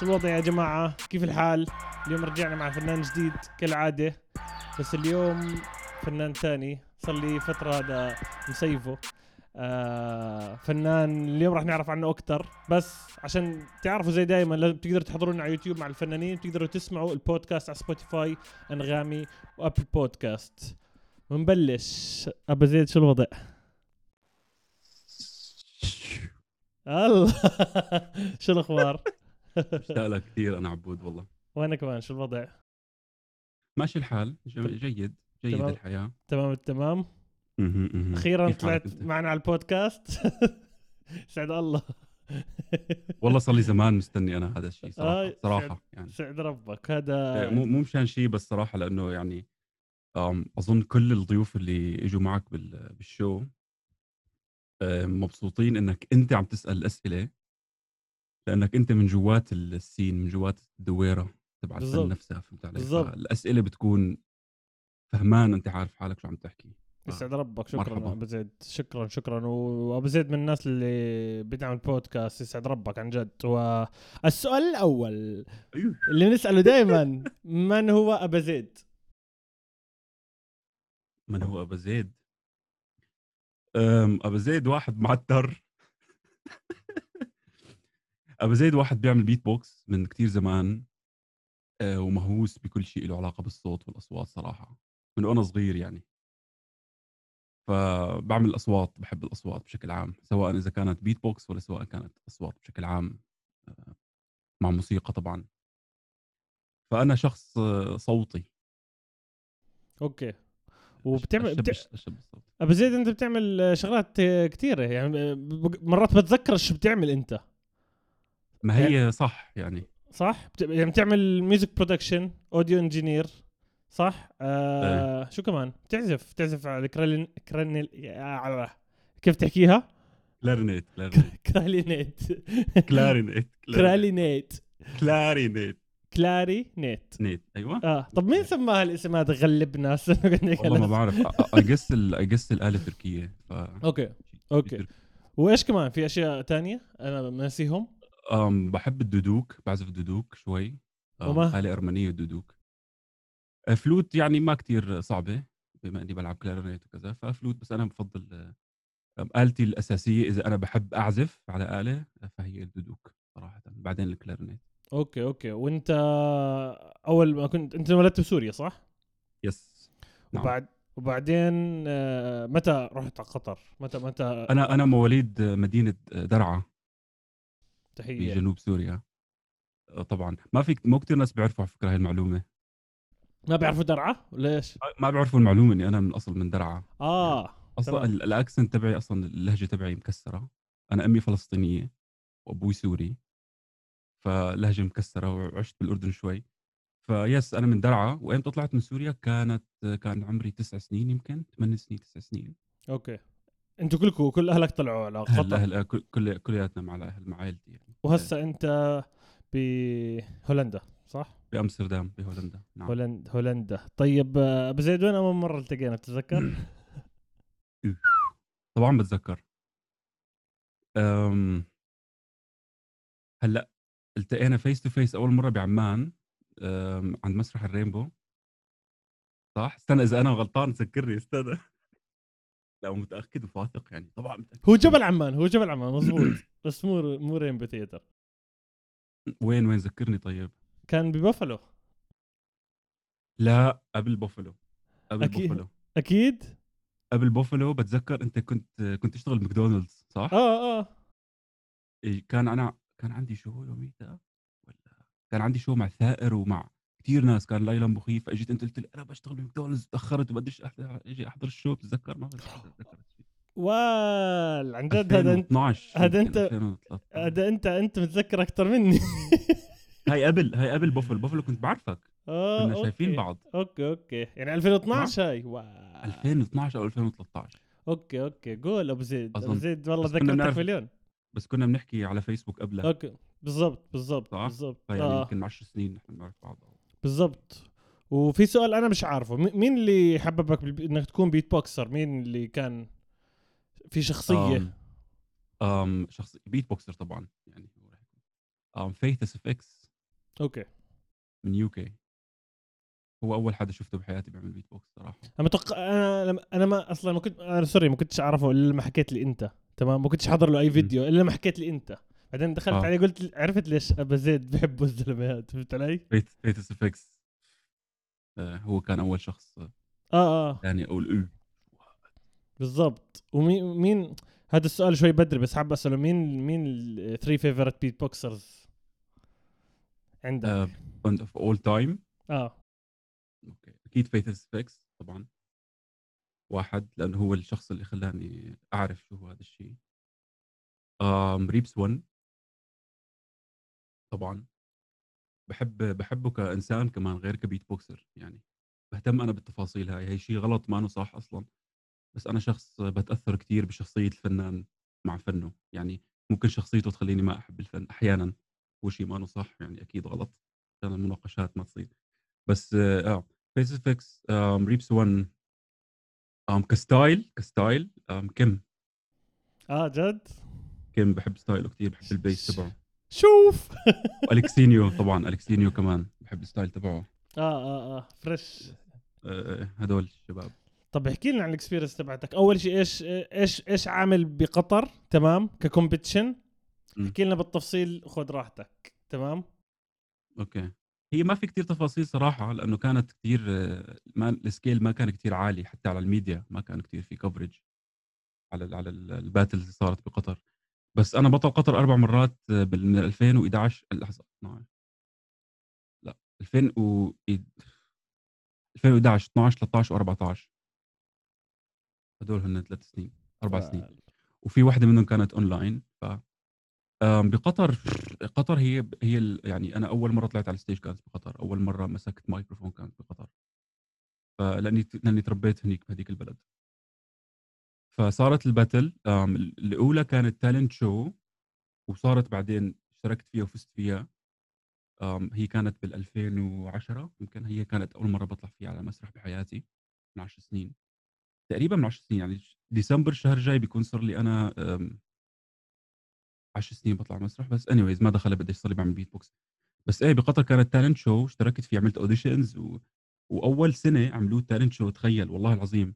شو الوضع يا جماعة؟ كيف الحال؟ اليوم رجعنا مع فنان جديد كالعادة بس اليوم فنان تاني. صار لي فترة هذا مسيفه. آه فنان اليوم راح نعرف عنه أكثر بس عشان تعرفوا زي دائما لازم تقدروا تحضرونا على يوتيوب مع الفنانين تقدروا تسمعوا البودكاست على Spotify أنغامي و Apple Podcast. ونبلش ابا زيد شو الوضع؟ الله! شو الأخبار؟ مشتاق لك كثير أنا عبود والله. وأنا كمان شو الوضع؟ ماشي الحال جيد جيد تمام. الحياة. تمام التمام. أخيرا طلعت؟ معنا على البودكاست. سعد الله. والله صار لي زمان مستني أنا هذا الشيء صراحة آه، صراحة يعني. سعد ربك هذا إيه، مو مو مشان شيء بس صراحة لأنه يعني أظن كل الضيوف اللي إجوا معك بال- بالشو مبسوطين إنك أنت عم تسأل الاسئله لأنك أنت من جوات السين من جوات الدويرة تبع. الفن نفسها فهمت علي؟ بالضبط. الاسئله بتكون فهمان انت عارف حالك شو عم تحكي يسعد ربك شكرا مرحبا. ابو زيد شكرا شكرا وابو زيد من الناس اللي بيدعم البودكاست يسعد ربك عن جد والسؤال الأول أيوه. اللي بنساله دائما من هو ابا زيد؟ من هو ابا زيد؟ ابا زيد واحد معتر ابا زيد واحد بيعمل بيت بوكس من كتير زمان أه، ومهووس بكل شيء له علاقة بالصوت والأصوات صراحة من وأنا صغير يعني. فبعمل أصوات بحب الأصوات بشكل عام سواء إذا كانت بيت بوكس ولا سواء كانت أصوات بشكل عام أه، مع موسيقى طبعا. فأنا شخص أه، صوتي. okay. وبتعمل أشب-. أشب أبو زيد أنت بتعمل شغلات كثيره يعني مرات بتذكر شو بتعمل أنت. ما هي صح يعني. صح؟ يعني بتعمل music production audio engineer صح؟ آه شو كمان؟ بتعزف بتعزف على الكرالين كرانيل يا- كيف تحكيها؟ كلارينيت كلارينيت كلارينيت كلارينيت كلارينيت. نيت. أيوه. آه طب مين سماها الاسم هذا؟ غلب ناس. والله ما بعرف. اقص اقص الاله تركية ف okay okay. وإيش كمان؟ في أشياء تانية أنا ناسيهم؟ أم بحب الدودوك بعزف الدودوك شوي وما؟ آلة أرمنية الدودوك أه، فلوت يعني ما كتير صعبة بما إني بلعب كلارينيت وكذا ففلوت بس أنا بفضل آلتي الأساسية إذا أنا بحب أعزف على آلة فهي الدودوك صراحة بعدين الكلارينيت okay okay وأنت أول ما كنت أنت انولدت بسوريا صح؟ yes نعم. وبعد وبعدين آه، متى رحت على قطر؟ متى متى أنا أنا مواليد مدينة درعا تحيه بجنوب سوريا. أه، طبعا. ما في مو كثير ناس بيعرفوا على فكرة هاي المعلومة. ما بيعرفوا درعا؟ ليش؟ ما بيعرفوا المعلومة إني أنا من الاصل من درعا آه أصلا ال accent تبعي أصلا اللهجة تبعي مكسرة. أنا أمي فلسطينية وأبوي سوري. فلهجة مكسرة وعشت بالأردن شوي. ف yes أنا من درعا وايمتى طلعت من سوريا؟ كانت كان عمري تسع سنين يمكن. ثمان سنين تسع سنين. okay. أنتوا كلكم كل اهلك طلعوا على قطر هلا كل كل- كلياتنا مع الاهل مع عائلتي يعني. وهسه انت بهولندا صح؟ بأمستردام بهولندا نعم. هولندا هولندا. طيب آه، أبو زيد وين أول مرة التقينا؟ بتتذكر؟ طبعا بتذكر. أم هلأ التقينا face to face أول مرة بعمان أم عند مسرح ال Rainbow. صح؟ استنى إذا أنا غلطان ذكرني استنى. لا متاكد وواثق يعني. طبعا متأكد. هو جبل عمان هو جبل عمان مزبوط بس مو مو Rainbow Theater وين وين؟ ذكرني طيب. كان ببافلو. لا قبل بوفلو قبل أكيد. بوفلو أكيد؟ قبل بوفلو بتذكر أنت كنت كنت تشتغل ماكدونالدز صح؟ آه آه. كان أنا كان عندي show يوميتها ولا كان عندي show مع ثائر ومع كثير ناس كان ليلى مخيف فاجيت انت قلت لي أنا بشتغل بماكدونالدز تاخرت وبديش أجي أحضر ال show بتتذكر؟ ما بتذكر وال عن جد هذا أنت 2012 هذا 2013. هذا أنت أنت متذكر أكثر مني. هاي قبل هاي قبل بوفلو بوفلو كنت بعرفك. آه كنا شايفين. بعض. okay okay. يعني 2012 هاي wow. 2012 أو 2013 okay okay. قول أبو زيد. أبو. زيد والله ذكرتك مليون. بس كنا بنحكي على فيسبوك قبلها. okay. بالضبط بالضبط؟ بالضبط. فيعني آه. يمكن 10 سنين نحن بنعرف بعض. بالضبط. وفي سؤال أنا مش عارفه مين اللي حببك إنك تكون beatboxer مين اللي كان في شخصية؟ أم أم شخص beatboxer طبعا يعني أم Faith SFX okay. من UK هو أول حدا شفته بحياتي بيعمل بيت بوكس صراحة. أنا متوقع أنا لما- أنا ما أصلا ما كنت أنا sorry ما كنتش أعرفه إلا لما حكيت لي أنت تمام؟ ما كنتش حاضر له أي فيديو إلا لما حكيت لي أنت. بعدين دخلت آه. عليه قلت عرفت ليش أبا زيد بحبوا الزلمه هذا فهمت علي؟ Faith SFX آه هو كان أول شخص آه آه يعني أقول إيه بالضبط. ومين مين هذا السؤال شوي بدري بس حاب أسأله مين مين ال three favorite beatboxers عندك؟ آه of all time آه. okay. أكيد Faith SFX طبعا. واحد لأنه هو الشخص اللي خلاني أعرف شو هو هذا الشيء. Reeps One طبعا. بحب بحبه كإنسان كمان غير ك beatboxer يعني. بهتم أنا بالتفاصيل هاي هي شيء غلط ما إنه صح أصلا. بس أنا شخص بتأثر كثير بشخصية الفنان مع فنه. يعني ممكن شخصيته تخليني ما أحب الفن أحيانا هو شيء ما إنه صح يعني أكيد غلط. عشان المناقشات ما تصير. بس آه Faith SFX Reeps One um, ك style ك style um, كم آه جد؟ كم بحب style ه كثير بحب ال bass تبعه. شوف. و Alexinho طبعا Alexinho كمان بحب ال style تبعه. آه آه آه fresh آه، هدول الشباب. طب احكي لنا عن ال experience تبعتك. أول شيء إيش إيش إيش عامل بقطر؟ تمام ك competition م. احكي لنا بالتفصيل خذ راحتك. تمام؟ okay. هي ما في كتير تفاصيل صراحة لأنه كانت كتير آه، ما ال scale ما كان كتير عالي حتى على الميديا ما كان كتير في coverage على ال على ال- ال battle اللي صارت بقطر. بس أنا بطل قطر أربع مرات آه، بال- من 2011 لحظه 12 لا 2000 و 2011 12 13 و14 هدول هن ثلاث سنين أربع سنين. وفي واحدة منهم كانت أونلاين ف بقطر قطر هي هي ال- يعني أنا أول مرة طلعت على ال stage كانت بقطر. أول مرة مسكت مايكروفون كانت بقطر. فلاني لأني تربيت هنيك بهذيك البلد. فصارت ال battle الأولى كانت talent show وصارت بعدين اشتركت فيها وفزت فيها. هي كانت بال 2010 يمكن هي كانت أول مرة بطلع فيها على مسرح بحياتي من 10 سنين. تقريبا من 10 سنين يعني ديسمبر الشهر الجاي بيكون صار لي أنا آم، 10 سنين بطلع مسرح. بس اني ما دخل بدي صار لي بعمل بيت بوكس بس إيه بقطر كانت talent show اشتركت فيه عملت auditions و... وأول سنة عملوه talent show تخيل والله العظيم.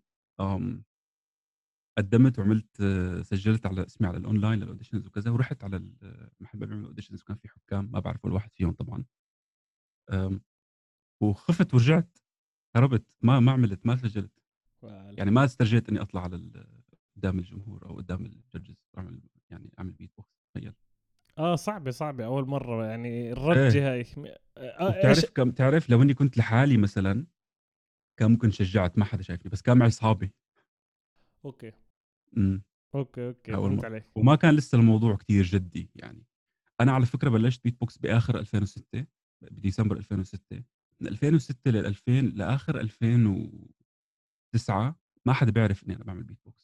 قدمت وعملت سجلت على اسمي على الأونلاين لل auditions وكذا ورحت على المحل اللي بيعملوا auditions وكان في حكام ما بعرف ولا واحد فيهم طبعا. وخفت ورجعت هربت ما ما عملت ما سجلت. يعني ما استرجيت إني أطلع على قدام الجمهور أو قدام ال judges أعمل يعني أعمل بيت بوكس تخيل. آه صعبة صعبة أول مرة يعني الرجه هاي آه إيش- كم تعرف لو إني كنت لحالي مثلا كان ممكن شجعت ما حدا شايفني بس كان معي اصحابي okay. امم okay okay أول فهمت. عليك. وما كان لسه الموضوع كتير جدي يعني. أنا على فكرة بلشت بيت بوكس باخر 2006 بديسمبر 2006 من 2006 ل 2000 لآخر 2009 ما حدا بيعرف إني أنا بعمل بيت بوكس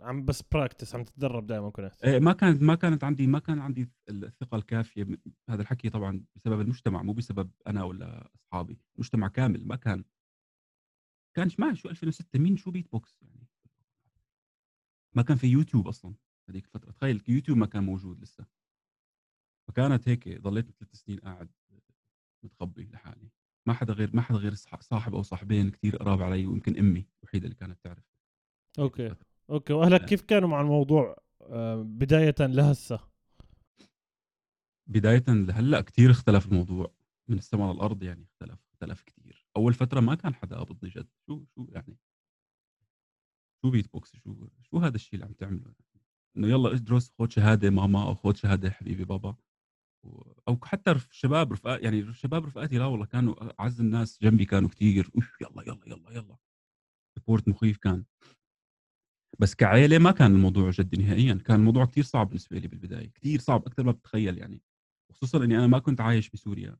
عم بس practice عم تتدرب دائما كنت إيه، ما كانت ما كانت عندي ما كان عندي الثقة الكافية. هذا الحكي طبعا بسبب المجتمع مو بسبب أنا ولا أصحابي. المجتمع كامل ما كان. كانش ما شو 2006 مين شو بيت بوكس يعني؟ ما كان في يوتيوب أصلا هذيك الفترة. تخيل يوتيوب ما كان موجود لسه. فكانت هيك ضليت ثلاث سنين قاعد متخبي لحالي. ما حدا غير ما حدا غير صاحب أو صاحبين كثير قراب علي ويمكن أمي الوحيدة اللي كانت تعرف. Okay. Okay. وأهلك آه. كيف كانوا مع الموضوع آه بداية لهسه؟ بداية لهلا كثير اختلف الموضوع. من السماء للأرض يعني اختلف اختلف كثير أول فترة ما كان حدا قابضني جد. شو شو يعني؟ شو بيت بوكس؟ شو شو هذا الشيء اللي عم تعمله؟ إنه يلا ادرس خذ شهادة ماما أو خذ شهادة حبيبي بابا. أو حتى شباب رفقات يعني شباب رفقاتي لا والله كانوا أعز الناس جنبي كانوا كثير يلا يلا يلا يلا. سبورت مخيف كان. بس كعائلة ما كان الموضوع جدي نهائيا. كان الموضوع كثير صعب بالنسبة لي بالبداية. كثير صعب أكثر ما بتخيل يعني. خصوصا إني أنا ما كنت عايش بسوريا.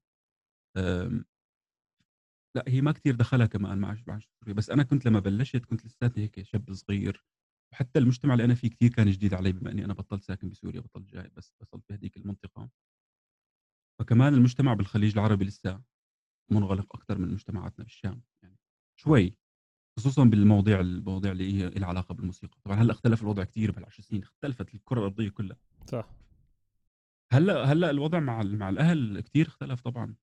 لا هي ما كثير دخلها كمان مع مع سوريا بس أنا كنت لما بلشت كنت لساتني هيك شاب صغير. وحتى المجتمع اللي أنا فيه كثير كان جديد علي بما إني أنا بطلت ساكن بسوريا بطلت جاي بس بطلت بهديك المنطقة. فكمان المجتمع بالخليج العربي لسه منغلق أكثر من مجتمعاتنا بالشام يعني شوي. خصوصا بالمواضيع المواضيع اللي هي لها علاقة بالموسيقى. طبعا هلأ اختلف الوضع كثير بهالعشر سنين اختلفت الكرة الأرضية كلها. صح. هلأ هلأ الوضع مع مع الأهل كتير اختلف طبعًا.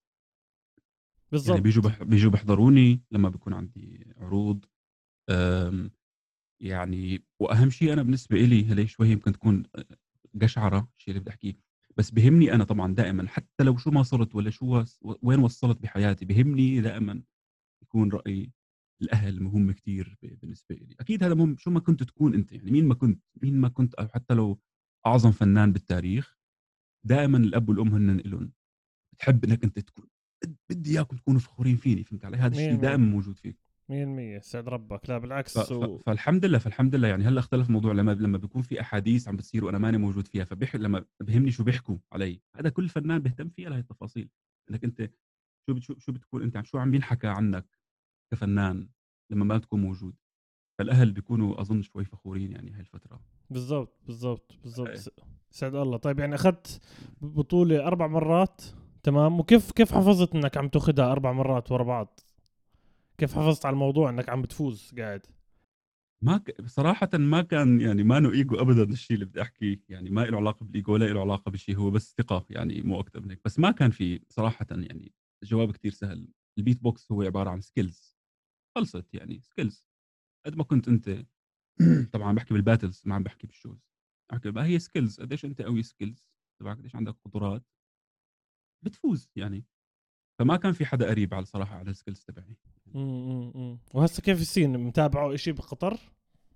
يعني بالضبط. بييجوا بيح بييجوا بيحضروني لمّا بيكون عندي عروض، يعني وأهم شيء أنا بالنسبة إلي هل هي شوي يمكن تكون أ جشعرة الشيء اللي بدي أحكيه، بس بيهمني أنا طبعًا دائمًا حتى لو شو ما صرت والّا شو وين وصّلت بحياتي، بيهمني دائمًا يكون رأي الأهل مهم كتير ب بالنسبة إلي، أكيد هذا مهم شو ما كنت تكون أنت يعني مين ما كنت مين ما كنت أو حتى لو أعظم فنان بالتاريخ، دائمًا الأب والأم هنن إلهم بتحب إنك أنت تكون. بدي إياكم تكونوا فخورين فيني، فهمت علي؟ هذا الشيء 100% دائمًا موجود فيك. 100% سعد ربك. لا بالعكس ف و... فالحمد لله فالحمد لله. يعني هلّأ اختلف الموضوع. لمّا لمّا بيكون في أحاديث عم بتصير وأنا ماني موجود فيها، فبيح لمّا بيهمني شو بيحكوا علي، هذا كل فنان بيهتم فيها لهي التفاصيل، إنك أنت شو بت شو بتكون أنت شو عم ينحكى عنك كفنان لمّا ما تكون موجود، فالأهل بيكونوا أظن شوي فخورين يعني هاي الفترة. بالضبط بالضبط بالضبط. إيه. سعد الله. طيب يعني أخذت بطولة أربع مرات؟ تمام؟ وكيف كيف حفظت إنك عم تاخذها أربع مرات ورا بعض؟ كيف حفظت على الموضوع إنك عم بتفوز قاعد؟ ما ك صراحةً ما كان يعني ما له ego أبدًا الشيء اللي بدي أحكيه، يعني ما إله علاقة بالego ولا إله علاقة بشيء، هو بس ثقة يعني مو أكتر من هيك، بس ما كان في صراحةً يعني الجواب كتير سهل، الbeat box هو عبارة عن skills. خلصت يعني skills. قد ما كنت أنت طبعًا عم باحكي بالbattles ما عم باحكي بالshows، عم باحكي بقى هي skills. قديش أنت قوي skills تبعك قديش عندك قدرات؟ بتفوز يعني، فما كان في حدا قريب على الصراحة على الskills تبعي، وهسه كيف ال scene متابعه إشي بقطر؟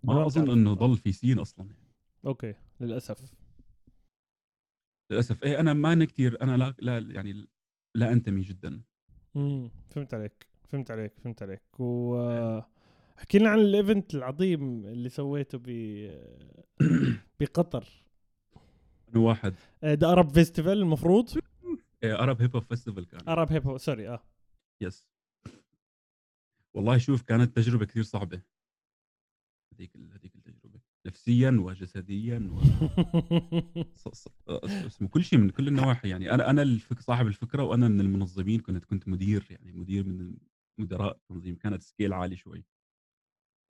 ما إنه قطر؟ ضل في scene أصلًا يعني. أوكي للأسف. للأسف. إيه أنا ماني كتير أنا لا لا يعني لا أنتمي جدًا. امم فهمت عليك فهمت عليك فهمت عليك. و احكي لنا عن ال event العظيم اللي سويته ب بقطر. أنا واحد. The Arab Festival المفروض؟ Arab Hip Hop Festival كان Arab Hip سوري آه يس. والله شوف كانت تجربة كتير صعبة. هذيك هذيك التجربة، نفسيًا وجسديًا و اسمه كل شيء من كل النواحي يعني أنا أنا الفك صاحب الفكرة وأنا من المنظمين كنت كنت مدير يعني مدير من مدراء التنظيم، كانت scale عالي شوي.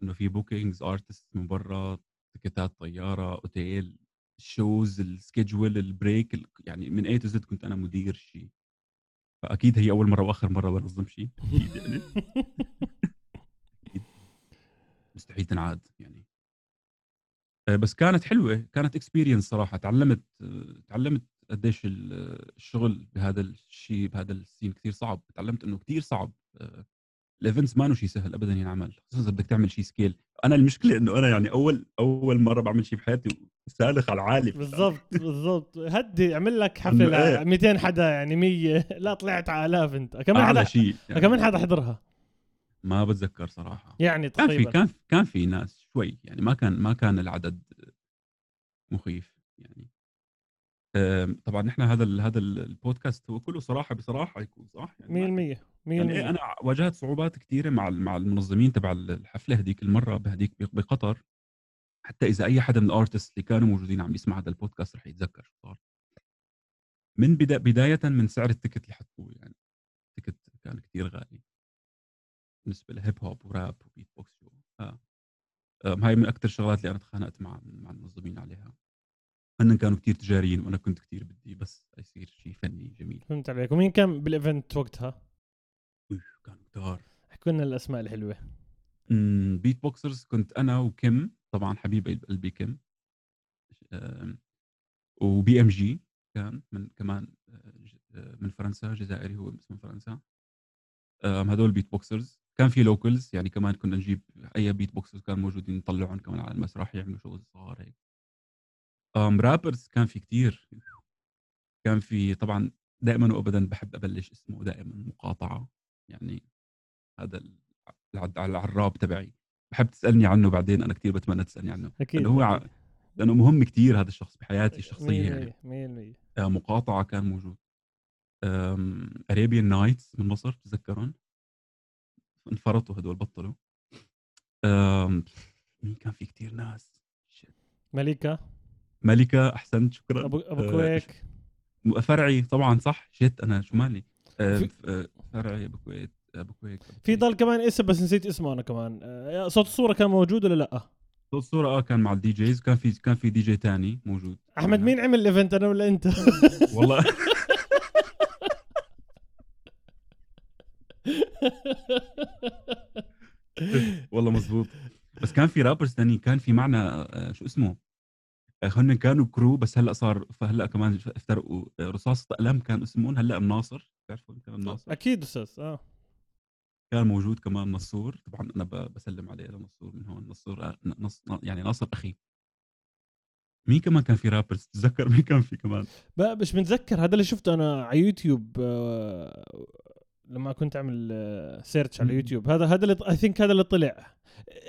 إنه في bookings artists من برّا، تيكيتات طيارة، أوتيل، الshows، الschedule، الbreak ال يعني من A to Z كنت أنا مدير الشيء. فأكيد هي أول مرّة وآخر مرّة بانظم شيء أكيد يعني. أكيد. مستحيل تنعاد يعني. آآ بس كانت حلوة، كانت experience صراحة، اتعلمت اتعلمت قديش ال الشغل بهذا الشيء بهذا الscene كتير صعب، اتعلمت إنه كتير صعب آآ الevents مانو شيء سهل أبدًا ينعمل، خصوصًا بدك تعمل شيء scale. أنا المشكلة إنه أنا يعني أول أول مرّة باعمل شيء بحياتي وسالخ على العالي. بالضبط بالضبط. هدي اعمل لك حفلة إنه إيه. ل 200 حدا يعني 100 لا طلعت على آلاف أنت. كمان حدا شيء. يعني كمان حدا حضرها؟ ما باتذكر صراحة. يعني كان في تقريبا. كان كان في ناس شوي، يعني ما كان ما كان العدد مخيف يعني. طبعًا نحن هذا هذا ال البودكاست هو كله صراحة بصراحة يكون صح؟ يعني. ما 100% 100% يعني أنا واجهت صعوبات كتيرة مع مع المنظمين تبع ال الحفلة هذيك المرّة بهذيك ب بقطر، حتى إذا أي حدا من الartists اللي كانوا موجودين عم يسمع هذا البودكاست رح يتذكر شو صار. من بدا بدايةً من سعر ال ticket اللي حطوه يعني، ال ticket كان كتير غالي. بالنسبة ل hip hop و rap وbeat box و آه. آمم هاي من أكتر الشغلات اللي أنا اتخانقت مع مع المنظمين عليها. هنّن كانوا كتير تجاريين وأنا كنت كتير بدي بس يصير شيء فني جميل. فهمت عليك ومين كان بال event وقتها؟ أوف كانوا كتار. احكوا لنا الأسماء الحلوة إمم beat boxers كنت أنا وكيم، طبعًا حبيبة قلبي كيم. آمم وBMG كان من كمان آآ ج من فرنسا، جزائري هو بس من فرنسا. هدول beat boxers كان في locals يعني كمان كنا نجيب أي beat boxers كانوا موجودين نطلّعهم كمان على المسرح يعملوا شغل صغار هيك. rappers كان في كتير. كان في طبعًا دائمًا وأبدًا باحب أبلّش اسمه دائمًا مقاطعة، يعني هذا ال الع على الراب تبعي، باحب تسألني عنه بعدين أنا كتير باتمنى تسألني عنه، أكيد لأنه هو ع. لأنه مهم كتير هذا الشخص بحياتي الشخصية يعني. 100% 100% آآ مقاطعة كان موجود. Arabian Nights من مصر بتتذكرهم؟ انفرطوا هدول بطلوا. مين كان في كتير ناس ملكه ملكة أحسنت شكرًا. ابو أبو آآ كويك فرعي طبعًا صح shit أنا شو مالي؟ آآ فرعي أبو كويت كويك. أبو في. ضل كمان اسم بس نسيت اسمه أنا كمان. آه، صوت الصورة كان موجود ولا لأ؟ صوت صورة آه كان مع الدي جيز كان في كان في دي جي تاني موجود. أحمد مين عمل الايفنت أنا ولا أنت؟ والله. والله مزبوط بس كان في رابرز تانيين كان في معنا آه، شو اسمه؟ آه، هن كانوا كرو بس هلأ صار فهلأ كمان افترقوا. رصاصة أقلام كان اسمهم. هلأ مناصر. بتعرفوا كان مناصر؟ أكيد أستاذ آه. كان موجود كمان نصور طبعا أنا بسلم عليه لنصور من هون نصور آه، نص يعني ناصر أخي. مين كمان كان في رابرز؟ تتذكر مين كان في كمان؟ مش متذكر هذا اللي شفته أنا على يوتيوب آه، لما كنت أعمل search على مم. يوتيوب. هذا هذا اللي I think هذا اللي طلع.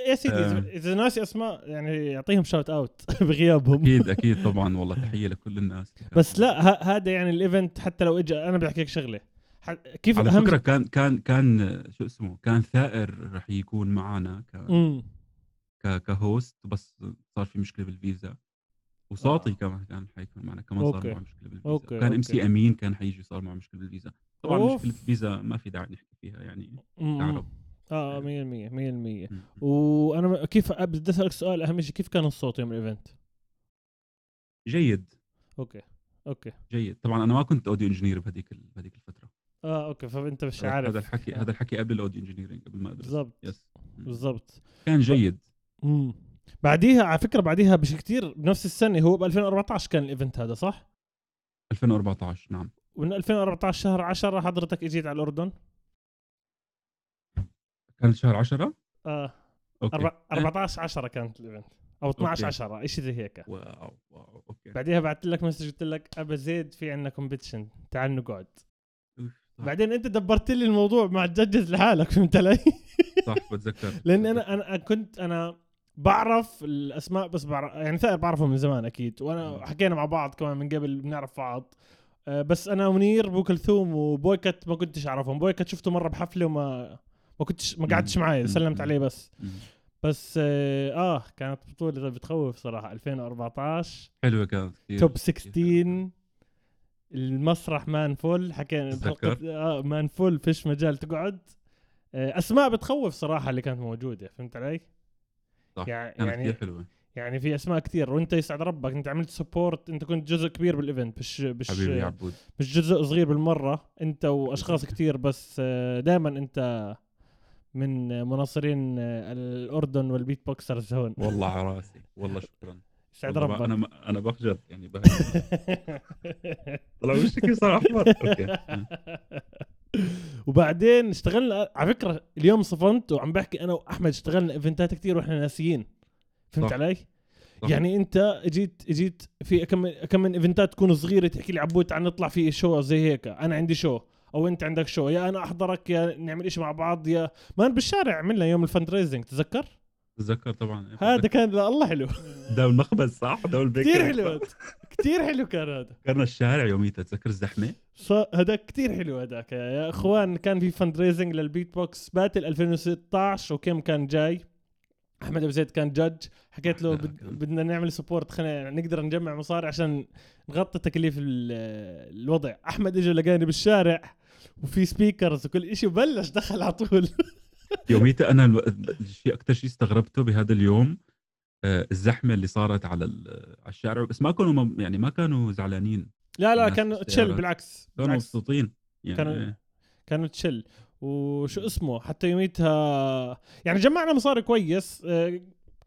يا سيدي آه. اذا ناسي اسماء يعني يعطيهم shout out بغيابهم. أكيد أكيد طبعا والله تحية لكل الناس. بس لا هذا يعني ال event حتى لو اجى أنا بدي احكي لك شغلة. كيف على فكرة كان كان كان آه، شو اسمه كان ثائر رح يكون معنا ك ك- ك host بس صار في مشكلة بالفيزا وصوت صورة آه. كمان كان حيكون معنا كمان صار. معه مشكلة بالفيزا okay، وكان MC أمين كان حيجي صار معه مشكلة بالفيزا طبعا أوف. مشكلة الفيزا ما في داعي نحكي فيها يعني. تعرف. آه 100% 100% م- وأنا كيف بدي أسألك سؤال أهم شيء كيف كان الصوت يوم ال event؟ جيد okay okay جيد طبعا أنا ما كنت audio engineer بهذيك بهذيك الفترة آه okay فأنت مش عارف. هذا الحكي. هذا الحكي قبل ال audio engineering قبل ما أدرس. بالضبط. Yes. بالضبط. كان جيد. امم بعديها على فكرة بعديها بشي كتير بنفس السنة هو ب 2014 كان ال event هذا صح؟ 2014 نعم. ومن 2014 شهر 10 حضرتك إجيت على الأردن؟ كانت شهر 10 آه. Okay. أربع- 14 10 كانت ال event أو 12 أوكي. 10 شيء زي هيك. wow wow okay. بعديها بعثت لك message قلت لك أبا زيد في عندنا competition تعال نقعد. بعدين انت دبرت لي الموضوع مع ال judges لحالك فهمت علي؟ صح بتذكر لأن أنا أنا كنت أنا بعرف الأسماء بس بعرف يعني ثائر بعرفه من زمان أكيد وأنا. حكينا مع بعض كمان من قبل بنعرف بعض آه، بس أنا ومنير أبو كلثوم وبويكت ما كنتش أعرفهم بويكت شفته مرة بحفلة وما ما كنتش ما قعدتش. معي. سلمت. عليه بس. بس آه, آه كانت بطولة بتخوف صراحة 2014 حلوة كانت كثير توب كثير 16 المسرح مان فول حكينا آه مان فول فيش مجال تقعد. آه، أسماء بتخوف صراحة اللي كانت موجودة فهمت علي؟ صح يعني يعني كثير حلوة. يعني في أسماء كثير وأنت يسعد ربك أنت عملت سبورت أنت كنت جزء كبير بالايفنت مش مش حبيبي عبود. مش جزء صغير بالمرة أنت وأشخاص كثير بس دائما أنت من مناصرين آه، الأردن وال beatboxers هون. والله على راسي. والله شكرا. والله ربك. أنا أنا بخجل يعني طلع وشك صار احمر okay. وبعدين اشتغلنا على فكرة اليوم صفنت وعم بحكي أنا وأحمد اشتغلنا event ات كثير وإحنا ناسيين. فهمت صح. علي؟ صح. يعني أنت اجيت اجيت في كم كم من إيفنتات تكون صغيرة تحكي لي عبود تعال نطلع في شو زي هيك. أنا عندي شو أو أنت عندك شو يا أنا أحضرك يا نعمل إشي مع بعض يا ما بالشارع عملنا يوم الفند ريزنج تذكر تتذكر طبعا. هذا كان لا الله حلو. داول المخبز صح؟ داول البيكري كثير حلو كثير حلو كان هذا. فكرنا الشارع يوميتها تذكر الزحمة؟ ص- هذاك كتير حلو هذاك. يا إخوان كان في فند ريزنج للبيت بوكس باتل 2016 وكم كان جاي. أحمد أبو زيد كان جادج حكيت له بد... كان. بدنا نعمل سبورت خلينا نقدر نجمع مصاري عشان نغطي تكاليف ال- الوضع. أحمد اجى لقاني بالشارع وفي سبيكرز وكل إشي وبلش دخل على طول. يوميتها أنا الشيء أكثر شيء استغربته بهذا اليوم آه، الزحمة اللي صارت على على الشارع بس ما كانوا يعني ما كانوا زعلانين لا لا الناس كان بالسيارات. تشل بالعكس كانوا مبسوطين يعني كانوا- إيه. كانوا تشل وشو اسمه حتى يوميتها يعني جمعنا مصاري كويس آه،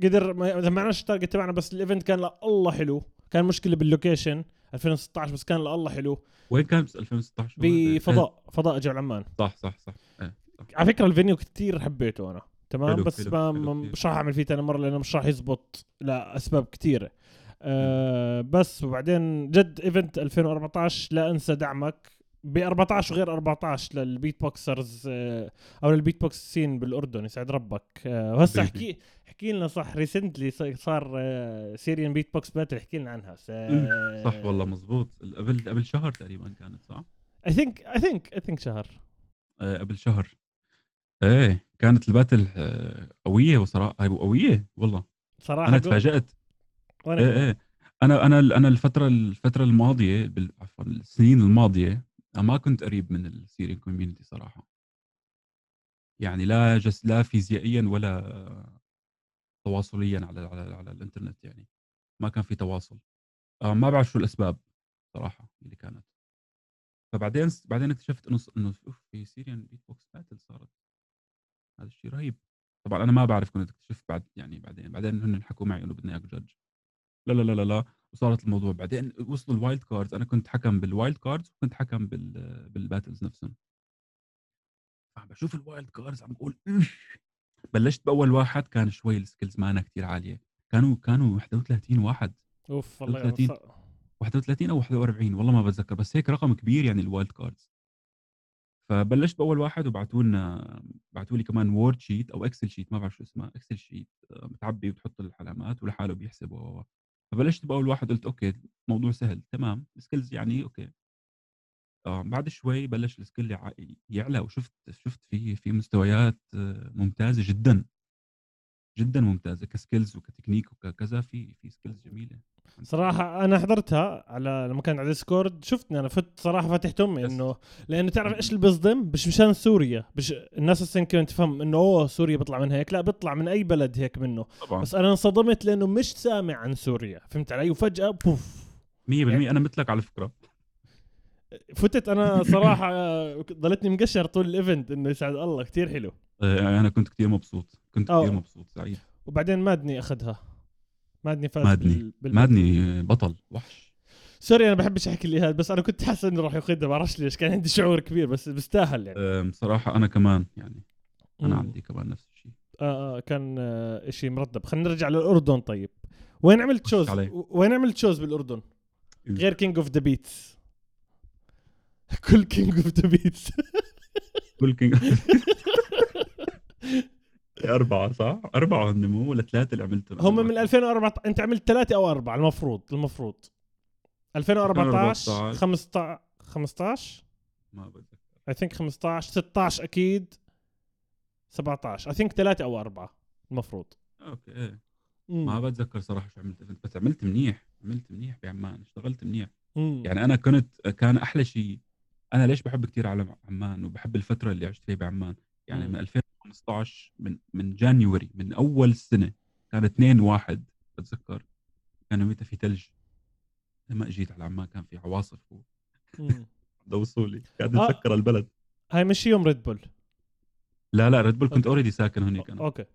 قدر ما جمعناش ال target تبعنا بس ال event كان لا والله حلو كان مشكلة بال location 2016 بس كان لا والله حلو وين كان بس 2016 وين؟ بفضاء فضاء جبل عمان صح صح صح إيه، صح. على فكرة ال venue كتير حبيته أنا. تمام؟ حلو، بس حلو، ما حلو. مش راح أعمل فيه تاني مرة لأنه مش راح يزبط لأسباب كثيره آه بس وبعدين جد event 2014 لا أنسى دعمك. ب 14 وغير 14 لل beatboxers آه أو لل beatbox scene بالأردن يسعد ربك. آه وهسه. احكي احكي لنا صح. recently صار آه Syrian beatbox battle احكي لنا عنها. صح والله مزبوط قبل قبل شهر تقريبا كانت صح؟ I think I think I think شهر. آه، قبل شهر. إيه كانت ال battle آه، قوية بصراحه هاي قوية والله صراحة أنا جو- تفاجأت وأنا إيه. إيه أنا أنا أنا الفترة الفترة الماضية بال- عفوا السنين الماضية أنا ما كنت قريب من ال Syrian community صراحة يعني لا جس لا فيزيائيا ولا تواصليًا على على على الإنترنت يعني، ما كان في تواصل. آه، ما بعرف شو الأسباب صراحة اللي كانت. فبعدين بعدين اكتشفت إنه ص إنه أوف في Syrian beatbox battle صارت. هذا الشيء رهيب. طبعًا أنا ما باعرف كنت أكتشفت بعد يعني بعدين، بعدين هن حكوا معي إنه بدنا إياك judge. لا، لا، لا، لا، لا، وصارت الموضوع بعدين وصلوا ال wild cards أنا كنت حكم بال wild cards وكنت حكم بال بال battles نفسهم. فعم باشوف ال wild cards عم باقول بلشت بأول واحد كان شوي ال skills مانا كتير عالية، كانوا كانوا 31 واحد. أوف والله 31 ص- 31 أو 41 والله ما باتذكر بس هيك رقم كبير يعني ال wild cards فبلشت بأول واحد وبعثوا لنا بعثوا لي كمان Word sheet أو Excel sheet ما بعرف شو اسمها Excel sheet بتعبي وبتحط العلامات ولحاله بيحسب و-. فبلشت بأول واحد قلت okay الموضوع سهل تمام ال skills يعني okay. آه بعد شوي بلش ال skill يع- يعلى وشفت شفت في في مستويات آه، ممتازة جدا. جدا ممتازة ك skills وكتكنيك وكذا في في skills جميلة. صراحة أنا حضرتها على لما كان على Discord شفتني أنا فت صراحة فتحت تمي. إنه لأنه تعرف إيش اللي بيصدم؟ مش مشان سوريا. مش الناس هسه يمكن تفهم إنه أوه سوريا بيطلع من هيك. لا بيطلع من أي بلد هيك منه. طبعا. بس أنا انصدمت لأنه مش سامع عن سوريا. فهمت علي؟ وفجأة بوف. 100% أنا مثلك على فكرة. فتت أنا صراحة ضلتني مقشر طول ال event إنه يسعد الله. كتير حلو. آه، أنا كنت كثير مبسوط. كنت أوه. كثير مبسوط سعيد. وبعدين مادني أخذها. مادني فاز مادني. بال... مادني بطل. وحش. sorry أنا بحبش أحكي لي هذا بس أنا كنت حاسس إنه راح ياخذها ما بعرفش ليش. كان عندي شعور كبير بس بيستاهل يعني. أم، صراحة أنا كمان يعني. أنا مم. عندي كمان نفس الشيء. آه آه كان آه شيء مرتب. خلينا نرجع للأردن طيب. وين عملت shows. وين عملت shows بالأردن؟ مم. غير King of the Beats كل King of the Beats كل King أربعة صح؟ أربعة هن مو ولا ثلاثة اللي عملتهم هم من 2014 أنت عملت ثلاثة أو أربعة المفروض المفروض 2014 2014. 15 15 ما بتذكر I think 15 16 أكيد 17 I think ثلاثة أو أربعة المفروض okay إيه. مم. ما بتذكر صراحة شو عملت بس عملت منيح عملت منيح بعمان اشتغلت منيح مم. يعني أنا كنت كان أحلى شيء أنا ليش بحب كثير على عمان وبحب الفترة اللي عشت فيها بعمان يعني مم. من 2015 من من January من أول سنة. كان 2 واحد بتذكر؟ كان وقتها في ثلج لما أجيت على عمان كان في عواصف مم. وصولي قاعد آه. نسكر البلد. هاي مش يوم Red Bull؟ لا لا Red Bull كنت already ساكن هنيك أنا okay.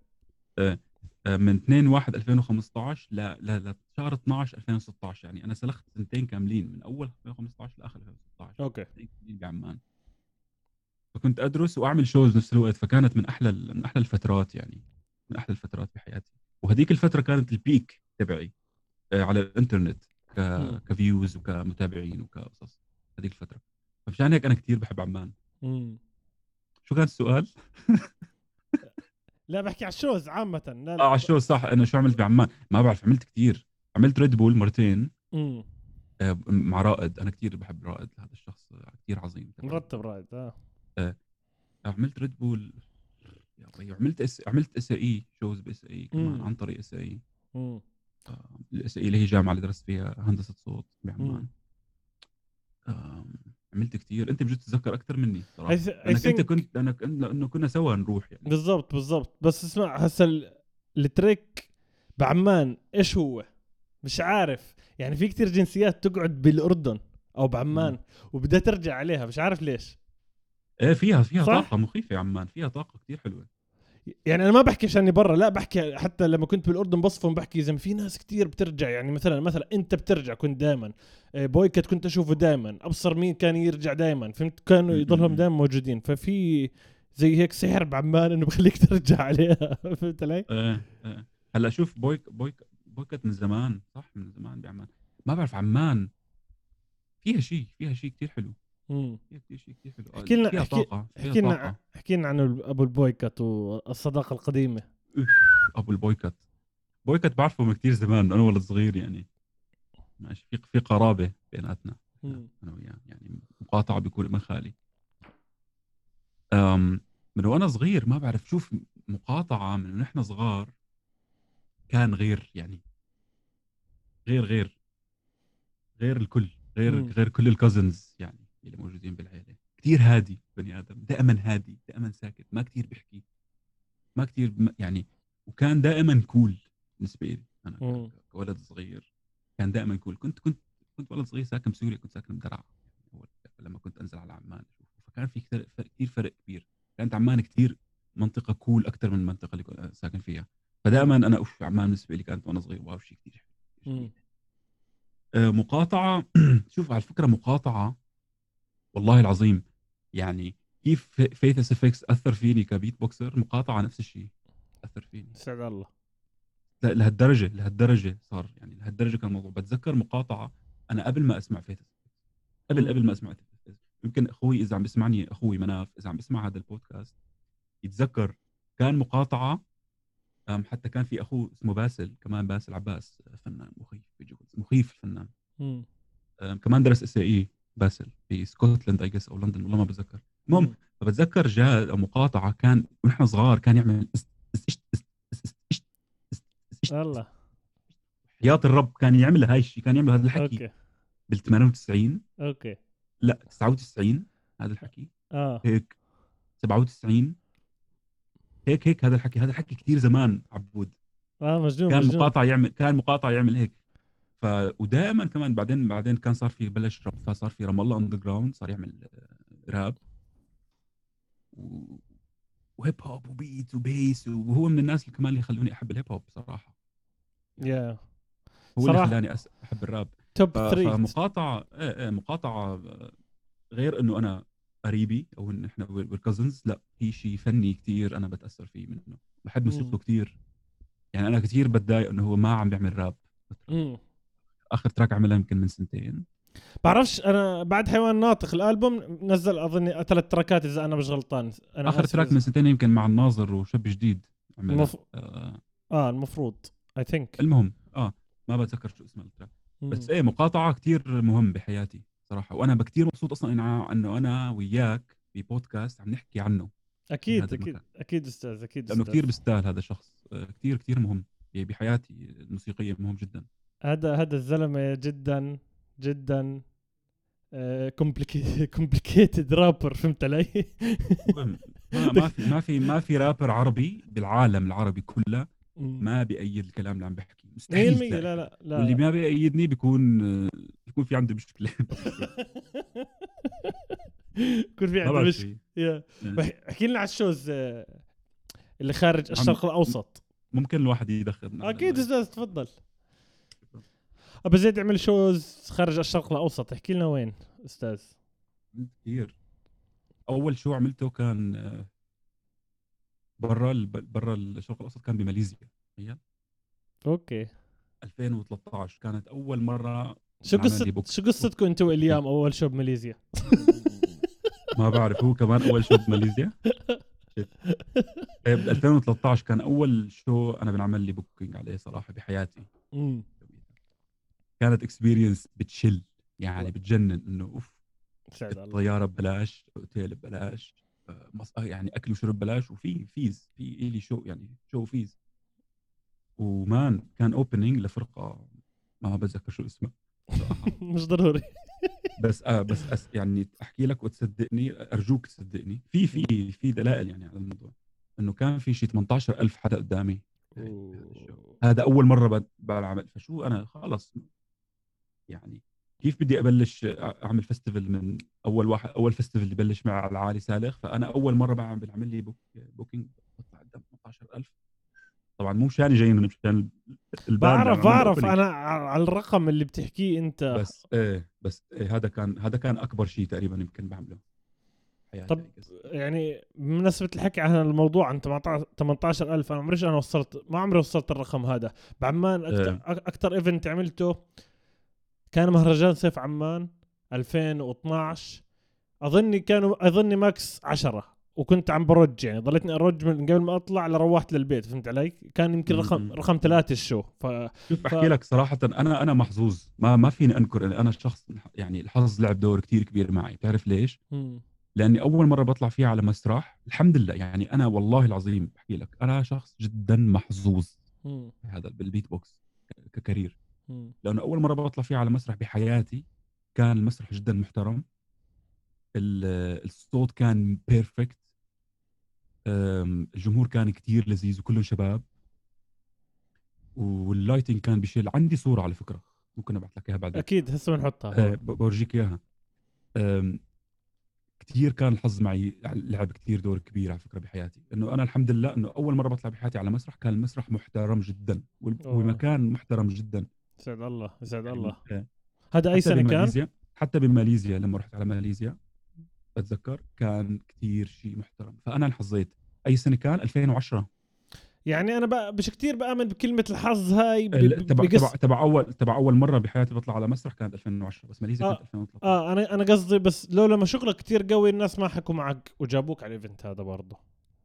آه، من 2 1 2015 لا لا لا شهر 12 2016 يعني أنا سلخت سنتين كاملين من أول 2015 لآخر 2016 okay. بعمان. فكنت أدرس وأعمل shows نفس الوقت فكانت من أحلى من أحلى الفترات يعني من أحلى الفترات بحياتي وهذيك الفترة كانت ال peak تبعي آه، على الإنترنت ك... ك views وكمتابعين وكقصص. هذيك الفترة. فمشان هيك أنا كثير بحب عمان. مم. شو كان السؤال؟ لا بحكي على ال shows عامة. لا آه على ال show صح. أنا شو عملت بعمان؟ ما بعرف عملت كثير عملت Red Bull مرتين. مم. آه، مع رائد. أنا كثير بحب رائد هذا الشخص كثير عظيم مرتب رايد آه. عملت Red Bull يا ربي وعملت إس عملت SAE shows ب SAE كمان. عن طريق SAE مم. الإس إي اللي هي جامعة اللي درست فيها هندسة صوت. بعمان عملت كثير أنت بجوز تتذكر أكثر مني صراحة I th- I لأنك أنت think- كنت لأنك لأنه كنا سوا نروح يعني بالضبط بالضبط بس اسمع هسا ال- التريك بعمان إيش هو؟ مش عارف يعني في كتير جنسيات تقعد بالأردن أو بعمان. وبدها ترجع عليها مش عارف ليش إيه فيها فيها صح؟ طاقة مخيفة عمان فيها طاقة كثير حلوة. يعني أنا ما بحكي عشاني برا لا بحكي حتى لما كنت بالأردن بصفهم بحكي زي في ناس كتير بترجع يعني مثلا مثلا أنت بترجع كنت دائما بويكت كنت أشوفه دائما أبصر مين كان يرجع دائما فهمت؟ كانوا يضلهم دائما موجودين ففي زي هيك سحر بعمان إنه بخليك ترجع عليها فهمت علي؟ إيه إيه. هلأ شوف بويك بويك بويكت من زمان صح؟ من زمان بعمان. ما بعرف عمان فيها شيء فيها شيء كثير حلو. كثير شيء كثير حلو. احكي لنا- احكي- لنا احكي لنا عن أبو البويكت والصداقة القديمة. أبو البويكت بويكت بعرفه من كثير زمان أنا ولد صغير يعني. ماشي في في قرابة بيناتنا. أنا وياه يعني مقاطعة بيكون ابن خالي. أم من وأنا صغير ما بعرف شوف مقاطعة من ونحن صغار كان غير يعني. غير غير. غير الكل غير مم. غير كل ال cousins يعني. اللي موجودين بالعيلة. كثير هادي بني آدم دائما هادي دائما ساكت ما كثير بيحكي. ما كثير يعني وكان دائما cool بالنسبة لي أنا كولد صغير. كان دائما cool كنت كنت كنت ولد صغير ساكن بسوريا كنت ساكن بدرعا لما كنت أنزل على عمان فكان في كثير كثير فرق كبير. كانت عمان كثير منطقة cool أكثر من المنطقة اللي كنت ساكن فيها. فدائما أنا اوف عمان بالنسبة لي كانت وأنا صغير. wow شيء كثير مم. آه، مقاطعة. شوف على فكرة مقاطعة والله العظيم يعني كيف Faith SFX أثر فيني ك beatboxer مقاطعة نفس الشيء أثر فيني. سعد الله. لهالدرجة لهالدرجة صار يعني لهالدرجة كان الموضوع. بتذكر مقاطعة أنا قبل ما أسمع Faith قبل. قبل ما أسمع Faith يمكن أخوي إذا عم بيسمعني أخوي مناف إذا عم بيسمع هذا البودكاست يتذكر كان مقاطعة حتى كان في اخوه اسمه باسل كمان باسل عباس فنان مخيف مخيف الفنان. كمان درس SAE. باسل في سكوتلاند اي أو لندن والله ما بتذكر. المهم فبتذكر جاء مقاطعة كان ونحن صغار كان يعمل الله حياة الرب كان يعمل هاي الشيء كان يعمل هذا الحكي. بال 98 okay. لا 99 هذا الحكي. آه. هيك. 97 هيك هيك هذا الحكي هذا الحكي كثير زمان عبود. آه مجنون كان مجنون. مقاطع يعمل كان مقاطع يعمل هيك. ف ودائما كمان بعدين بعدين كان صار في بلش راب فصار في رام الله Underground صار يعمل آه، راب و... وهيب هوب و beat و bass وهو من الناس اللي كمان اللي خلوني أحب الهيب هوب بصراحه يا هو صراحة. اللي خلاني. أحب الراب توب ف- 3 فمقاطعة إيه إيه مقاطعة آه، غير إنه أنا قريبي أو إن إحنا بال cousins لا في شيء فني كثير أنا بتأثر فيه منه. بحب موسيقته. كثير يعني أنا كثير بتضايق إنه هو ما عم بيعمل راب آخر track عملها يمكن من سنتين. بعرفش أنا بعد حيوان ناطق الألبوم نزل اظني ثلاث تراكات إذا أنا مش غلطان. أنا آخر تراك من سنتين يمكن مع الناظر وشاب جديد عملها. المف... آه. آه المفروض I think المهم آه ما بتذكر شو اسم ال track. بس إيه مقاطعة كثير مهم بحياتي صراحة وأنا كثير مبسوط أصلا إنه أنا وياك ببودكاست عم نحكي عنه. أكيد أكيد المكان. أكيد أستاذ أكيد لأنه أستاذ. كثير بيستاهل هذا الشخص آه، كثير كثير مهم بحياتي الموسيقية مهم جدا. هذا هذا الزلمة جدا جدا كومبليكيتد رابر فهمت علي؟ ما في ما في ما في رابر عربي بالعالم العربي كله. ما بيأيد الكلام اللي عم بحكي 100% مستحيل تلاقي. لا لا لا واللي ما بيأيدني بيكون آه، بيكون في عنده مشكلة كل في ما عندنا بعرف مش شيء. يا آه. بح- احكي لنا على ال shows آه، اللي خارج الشرق الأوسط ممكن الواحد يدخل أكيد أستاذ تفضل أبو زيد عمل shows خارج الشرق الأوسط. احكي لنا وين أستاذ؟ كثير أول show عملته كان آه، برا برا الشرق الأوسط كان بماليزيا تخيل. أوكي. 2013 كانت أول مرة شو بوك. شو قصتكم أنتم وإليام أول show بماليزيا؟ ما بعرف هو كمان أول show بماليزيا. ب 2013 كان أول show أنا بنعمل لي booking عليه صراحة بحياتي. امم كانت experience بتشل يعني بتجنن إنه أوف الطياره ببلاش أوتيل ببلاش آه،. آه، يعني أكل وشرب ببلاش وفي fees في إلي شو يعني شو fees وكمان كان opening لفرقة ما بتذكر شو اسمها. مش ضروري. بس آه بس أس يعني أحكي لك وتصدقني أرجوك تصدقني. في في في دلائل يعني على الموضوع. إنه كان في شيء 18000 حدا قدامي. هذا أول مرة بعمل فشو أنا؟ خلص. يعني كيف بدي أبلش أعمل festival من أول واحد أول festival اللي بلش مع العالي سالخ فأنا أول مرة بعمل بعمل لي book booking بطلع قدام 18000 طبعا مو مشان جايين من مشان بعرف بعرف. أنا على الرقم اللي بتحكيه أنت بس إيه بس إيه هذا كان هذا كان أكبر شيء تقريبا يمكن بعمله طب يعني بمناسبة الحكي عن الموضوع عن 18 18000 أنا عمريش أنا وصلت ما عمري وصلت الرقم هذا بعمان أكثر إيه. أكثر ايفنت عملته كان مهرجان صيف عمان 2012 أظني كانوا أظني max 10 وكنت عم برج يعني ضليتني أرج من قبل ما أطلع لروحت للبيت فهمت علي؟ كان يمكن رقم م- م. رقم ثلاثة ال show ف شوف أحكي لك صراحة أنا أنا محظوظ ما ما فيني أنكر أنا شخص يعني الحظ لعب دور كتير كبير معي بتعرف ليش مم. لأني أول مرة بطلع فيها على مسرح الحمد لله يعني أنا والله العظيم بحكي لك أنا شخص جدا محظوظ مم. بهذا بال beatbox ك career. لأنه أول مرة بطلع فيها على مسرح بحياتي كان المسرح جدا محترم. ال- الصوت كان perfect الجمهور كان كتير لذيذ وكلهم شباب. وال lighting كان بشيل عندي صورة على فكرة ممكن أبعث لك إياها بعدين. أكيد هسه بنحطها. ب- بورجيك إياها. آم، كتير كان الحظ معي لعب كتير دور كبير على فكرة بحياتي. إنه أنا الحمد لله إنه أول مرة بطلع بحياتي على مسرح كان المسرح محترم جدا وال- أوه. ومكان محترم جدا. يسعد الله يسعد يعني الله. هذا أي سنة كان؟ حتى بماليزيا لما رحت على ماليزيا بتذكر كان كتير شيء محترم. فأنا انحظيت. أي سنة كان؟ 2010 يعني أنا مش كتير بامن بكلمة الحظ هاي تبع بقص تبع تبع اول تبع أول مرة بحياتي بطلع على مسرح كانت 2010 بس ماليزيا آه. كانت 2013 آه أنا أنا قصدي بس لو لما شغلك كتير قوي الناس ما حكوا معك وجابوك على الايفنت هذا برضه.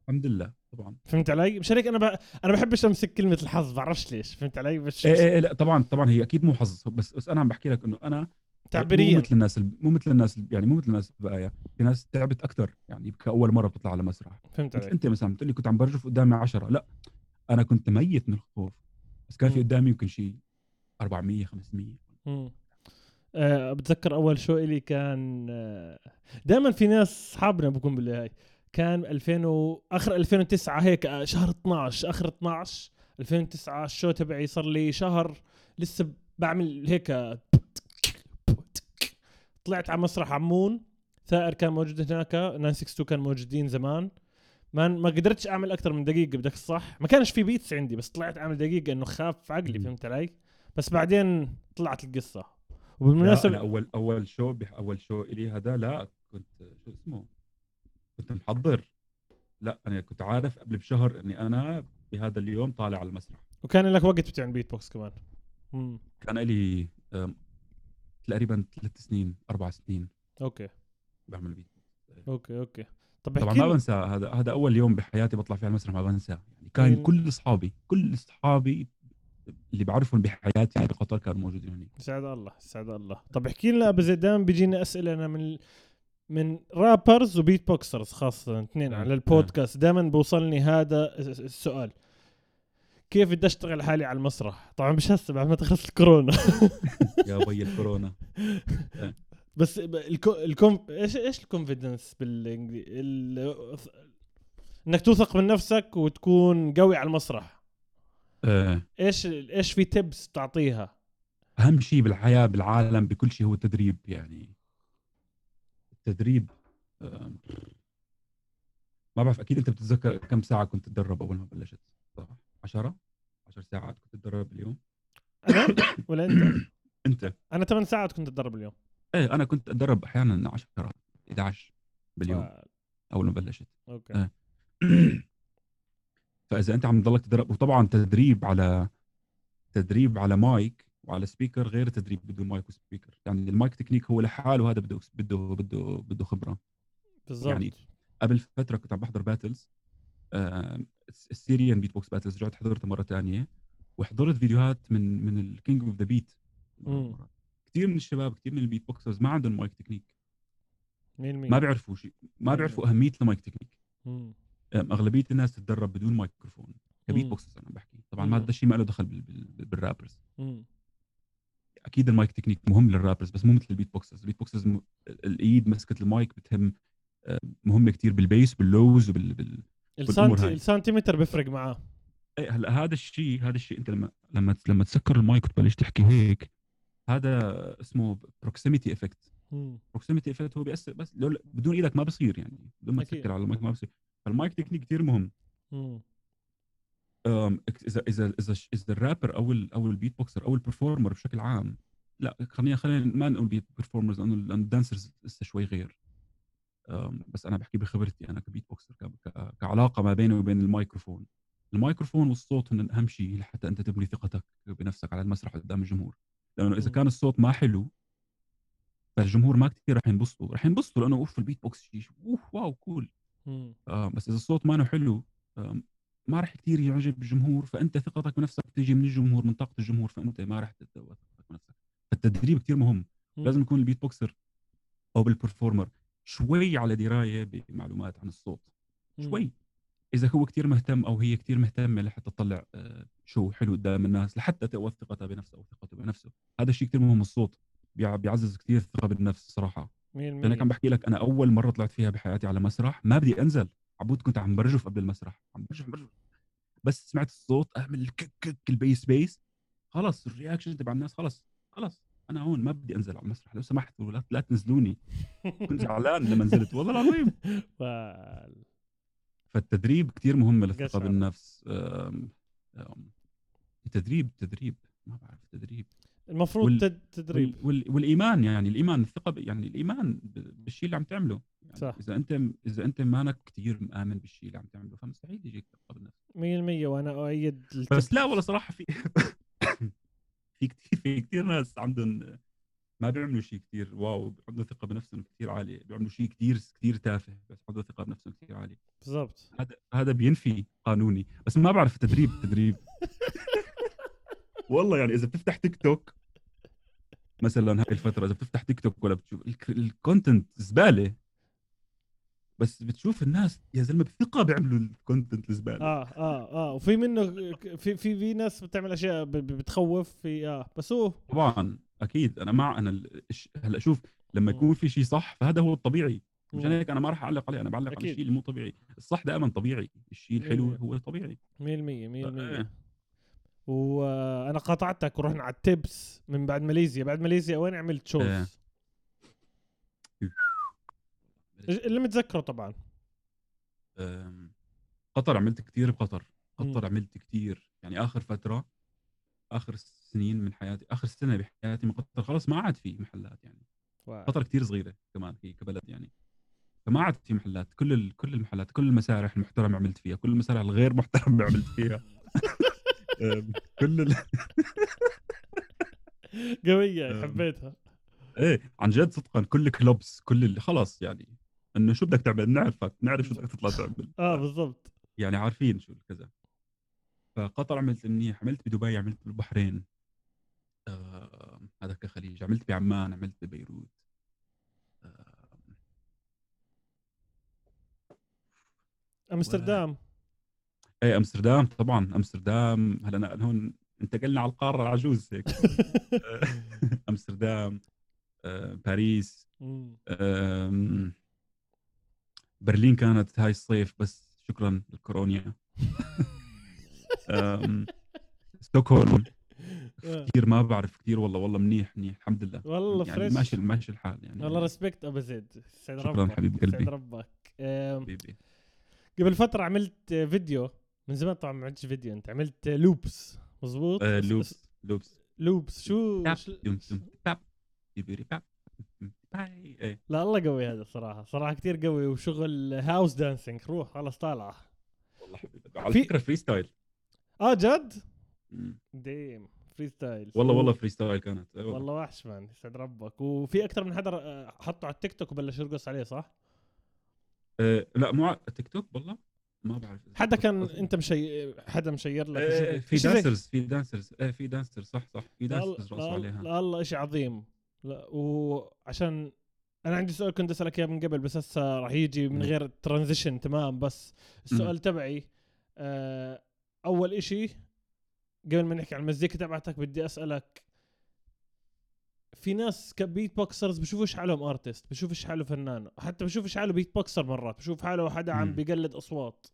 الحمد لله. طبعا فهمت علي؟ مش هيك أنا ب... أنا بحبش أمسك كلمة الحظ بعرفش ليش فهمت علي؟ بس إيه إيه، لا طبعا طبعا هي أكيد مو حظ بس بس أنا عم بحكي لك إنه أنا مو تعبيريا مثل الناس ال- مو مثل الناس ال- يعني مو مثل الناس البقايا في ناس تعبت أكثر يعني كأول مرة بتطلع على مسرح فهمت علي؟ أنت مثلا بتقول لي كنت عم برجف قدامي 10 لا أنا كنت ميت من الخوف بس كان في. قدامي يمكن شيء 400 500 مم. آه بتذكر أول شو إلي كان آه دائما في ناس اصحابنا بكون باللي هاي كان 2000 و... آخر 2009 هيك آه، شهر 12 آخر 12 2009 ال show تبعي صار لي شهر لسه بعمل هيك طلعت على مسرح عمون ثائر كان موجود هناك 962 كان موجودين زمان. ما ما قدرتش أعمل أكثر من دقيقة بدك الصح ما كانش في beats عندي بس طلعت أعمل دقيقة إنه خف عقلي. فهمت علي؟ بس بعدين طلعت القصة. وبالمناسبة اول أول show أول show إلي هذا لا كنت شو اسمه؟ كنت محضر. لا أنا كنت عارف قبل بشهر إني أنا بهذا اليوم طالع على المسرح. وكان لك وقت بتعمل بيت بوكس كمان. امم كان لي تقريبا ثلاث سنين أربع سنين. أوكي. بعمل بيت أوكي أوكي. طب طبعا ما بنسى هذا هذا أول يوم بحياتي بطلع فيه على المسرح ما بنسى. يعني كان مين؟ كل أصحابي كل أصحابي اللي بعرفهم بحياتي بقطر كانوا موجودين هناك. يسعد الله يسعد الله. طب احكي لنا أبو زيد دائما بيجينا أسئلة أنا من من rappers و beatboxers خاصة اثنين آه، على البودكاست. دائما بوصلني هذا السؤال. كيف بدي أشتغل حالي على المسرح؟ طبعا مش هسه بعد ما تخلص الكورونا. يا بي الكورونا. بس الكو... الكم إيش إيش ال confidence بالانجليزي ال... إنك توثق من نفسك وتكون قوي على المسرح. آه، إيش إيش في تبس تعطيها؟ أهم شيء بالحياة بالعالم بكل شيء هو التدريب يعني. التدريب آم، ما بعرف أكيد أنت بتتذكر كم ساعة كنت تتدرب أول ما بلشت؟ صح. 10 10 ساعات كنت تتدرب باليوم أنا؟ ولا أنت؟ أنت. أنا 8 ساعات كنت أتدرب اليوم. إيه أنا كنت أتدرب أحيانا 10 11 باليوم ف... أول ما بلشت. أوكي. آه. فإذا أنت عم تضلك تدرب وطبعا تدريب على تدريب على مايك وعلى speaker غير تدريب بدون mic و speaker يعني ال mic technique هو لحاله هذا بده بده بده بده خبرة بالضبط يعني قبل فترة كنت عم بحضر battles آه ال Syrian Beatbox Battles رجعت حضرتها مرة ثانية وحضرت فيديوهات من من ال King of the Beat. كثير من الشباب كثير من ال beatboxers ما عندهم mic technique مين مين ما بيعرفوا شيء ما. بيعرفوا أهمية ال mic technique مم. أم، أغلبية الناس تتدرب بدون مايكروفون ك beatboxers أنا بحكي طبعا مم. ما هذا الشيء ما له دخل بال- بال- بال rappers. أكيد ال mic technique مهم لل rappers بس مو مثل ال beatboxers ال beatboxers م... الإيد مسكه المايك بتهم آه، مهمه كتير بال bass بال lows وبال بال... السنتي. السنتيمتر بيفرق معاه إيه، هلا هذا الشيء هذا الشيء أنت لما لما لما تسكر المايك وتبلش تحكي هيك هذا اسمه proximity effect. proximity effect هو بيأثر بس لو بدون إيدك ما بصير يعني بدون ما. تسكر على المايك ما بصير فال mic technique كثير مهم مم. إذا إذا إذا إذا الرابر أو أو ال beatboxer أو ال performer بشكل عام لا خلينا خلينا ما نقول beat performers لأنه ال dancers لسه شوي غير. بس أنا بحكي بخبرتي أنا ك beatboxer كعلاقة ما بيني وبين الميكروفون. الميكروفون والصوت هن أهم شيء لحتى أنت تبني ثقتك بنفسك على المسرح قدام الجمهور. لأنه إذا. كان الصوت ما حلو فالجمهور ما كثير رح ينبسطوا. رح ينبسطوا لأنه أوف البيت بوكس شيء أوف wow cool. بس إذا الصوت ما حلو ما راح كثير يعجب الجمهور فأنت ثقتك بنفسك بتيجي من الجمهور من طاقة الجمهور فأنت ما راح تتوه ثقتك بنفسك فالتدريب كثير مهم. مم. لازم يكون ال beatboxer أو بال performer شوي على دراية بمعلومات عن الصوت. شوي. إذا هو كثير مهتم أو هي كثير مهتمة لحتى تطلع آه، شو حلو قدام الناس لحتى تقوى ثقتها بنفسها أو ثقته بنفسه. هذا الشيء كثير مهم. الصوت بيع- بيعزز كثير الثقة بالنفس صراحة. عم مين بحكي لك أنا أول مرة طلعت فيها بحياتي على مسرح ما بدي أنزل. عبود كنت عم برجف قبل المسرح. عم برجف. برجف بس سمعت الصوت أعمل كك كك ال bass bass خلص ال reaction تبع الناس خلص خلص أنا هون ما بدي أنزل على المسرح. لو سمحتوا لا, لا تنزلوني. كنت زعلان لما نزلت والله العظيم. فالتدريب كتير مهم للثقه. بالنفس. أم، أم، التدريب تدريب. ما بعرف تدريب. المفروض وال- تد- تدريب. وال... وال... والإيمان يعني الإيمان الثقة ب... يعني الإيمان. بالشيء اللي عم تعمله. يعني صح. إذا أنت إذا أنت مانك كثير مآمن بالشيء اللي عم تعمله فمستحيل يجيك ثقة بالنفس. 100% وأنا أؤيد التب- بس لا والله صراحة في في كثير في كثير ناس عندهم ما بيعملوا شيء كثير واو عندهم ثقة بنفسهم كثير عالية بيعملوا شيء كثير كثير تافه بس عندهم ثقة بنفسهم كثير عالية. بالضبط. هذا هذا بينفي قانوني بس ما بعرف تدريب تدريب. والله يعني إذا بتفتح تيك توك مثلا هاي الفترة إذا بتفتح تيك توك ولا بتشوف ال con- ال content زبالة بس بتشوف الناس يا زلمة بثقة بيعملوا ال content الزبالة آه آه آه وفي منه في في في ناس بتعمل أشياء بتخوف في آه بس هو طبعا أكيد أنا مع أنا هلأ شوف لما. يكون في شيء صح فهذا هو الطبيعي مشان. هيك أنا ما راح أعلق عليه أنا بعلق على. الشيء اللي مو طبيعي الصح دائما طبيعي الشيء الحلو. هو طبيعي 100% 100% إيه. وأنا قاطعتك ورحنا على التبس من بعد ماليزيا بعد ماليزيا وين عملت شوز إيه. اللي متذكره طبعا قطر عملت كثير بقطر قطر. عملت كثير يعني آخر فترة آخر سنين من حياتي آخر سنة بحياتي من قطر خلص ما عاد في محلات يعني واو. قطر كثير صغيرة كمان هي كبلد يعني فما عاد في محلات كل. كل المحلات كل المسارح المحترمه عملت فيها كل المسارح الغير محترمه عملت فيها كل ال... قوية أم. حبيتها. إيه عن جد صدقا كل كلوبس كل اللي خلص يعني إنه شو بدك تعمل؟ نعرفك نعرف شو بدك تطلع تعمل. آه بالضبط. يعني عارفين شو كذا فقطر عملت منيح عملت بدبي عملت بالبحرين. آه هذا كخليج عملت بعمان عملت ببيروت آه أمستردام. إيه أمستردام طبعا أمستردام. هلا أنا هون انتقلنا على القارة العجوز هيك. أمستردام آه باريس برلين كانت هاي الصيف بس شكرا للكورونيا آم، ستوكهولم. آه. كثير ما بعرف كثير والله والله منيح منيح الحمد لله. والله يعني fresh ماشي ماشي الحال يعني. والله respect أبو زيد. سعد شكراً ربك حبيب سعد قلبي. ربك. آم، حبيبي. قبل فترة عملت فيديو من زمان طبعا ما عملتش فيديو أنت عملت loops مزبوط آه، loops loops. loops شو إيه. لا الله قوي هذا صراحة. صراحة كتير قوي وشغل house dancing روح خلص طالعة والله حبيبي. على فكرة freestyle آه جد؟ damn freestyle والله والله freestyle كانت. إيه والله. وحش man يسعد ربك. وفي أكثر من حدا آه، حطه على التيك توك وبلش يرقص عليه صح؟ آه، لا مو على تيك توك والله. ما بعرف حدا كان بس- أنت مشي حدا مشير لك وشو- في دانسرز في دانسرز. إيه في دانسرز. صح صح. في لا dancers رقصوا عليها. لا الله شيء عظيم. لا وعشان أنا عندي سؤال كنت أسألك إياه من قبل بس هسه راح يجي من. غير transition تمام. بس السؤال تبعي آه أول إشي قبل ما نحكي عن المزيكا تبعتك بدي أسألك في ناس ك beatboxers بشوفوش حالهم artist بشوفش حاله فنان حتى بشوفش حاله beatboxer مرات بشوف حاله حدا عم. بيقلد أصوات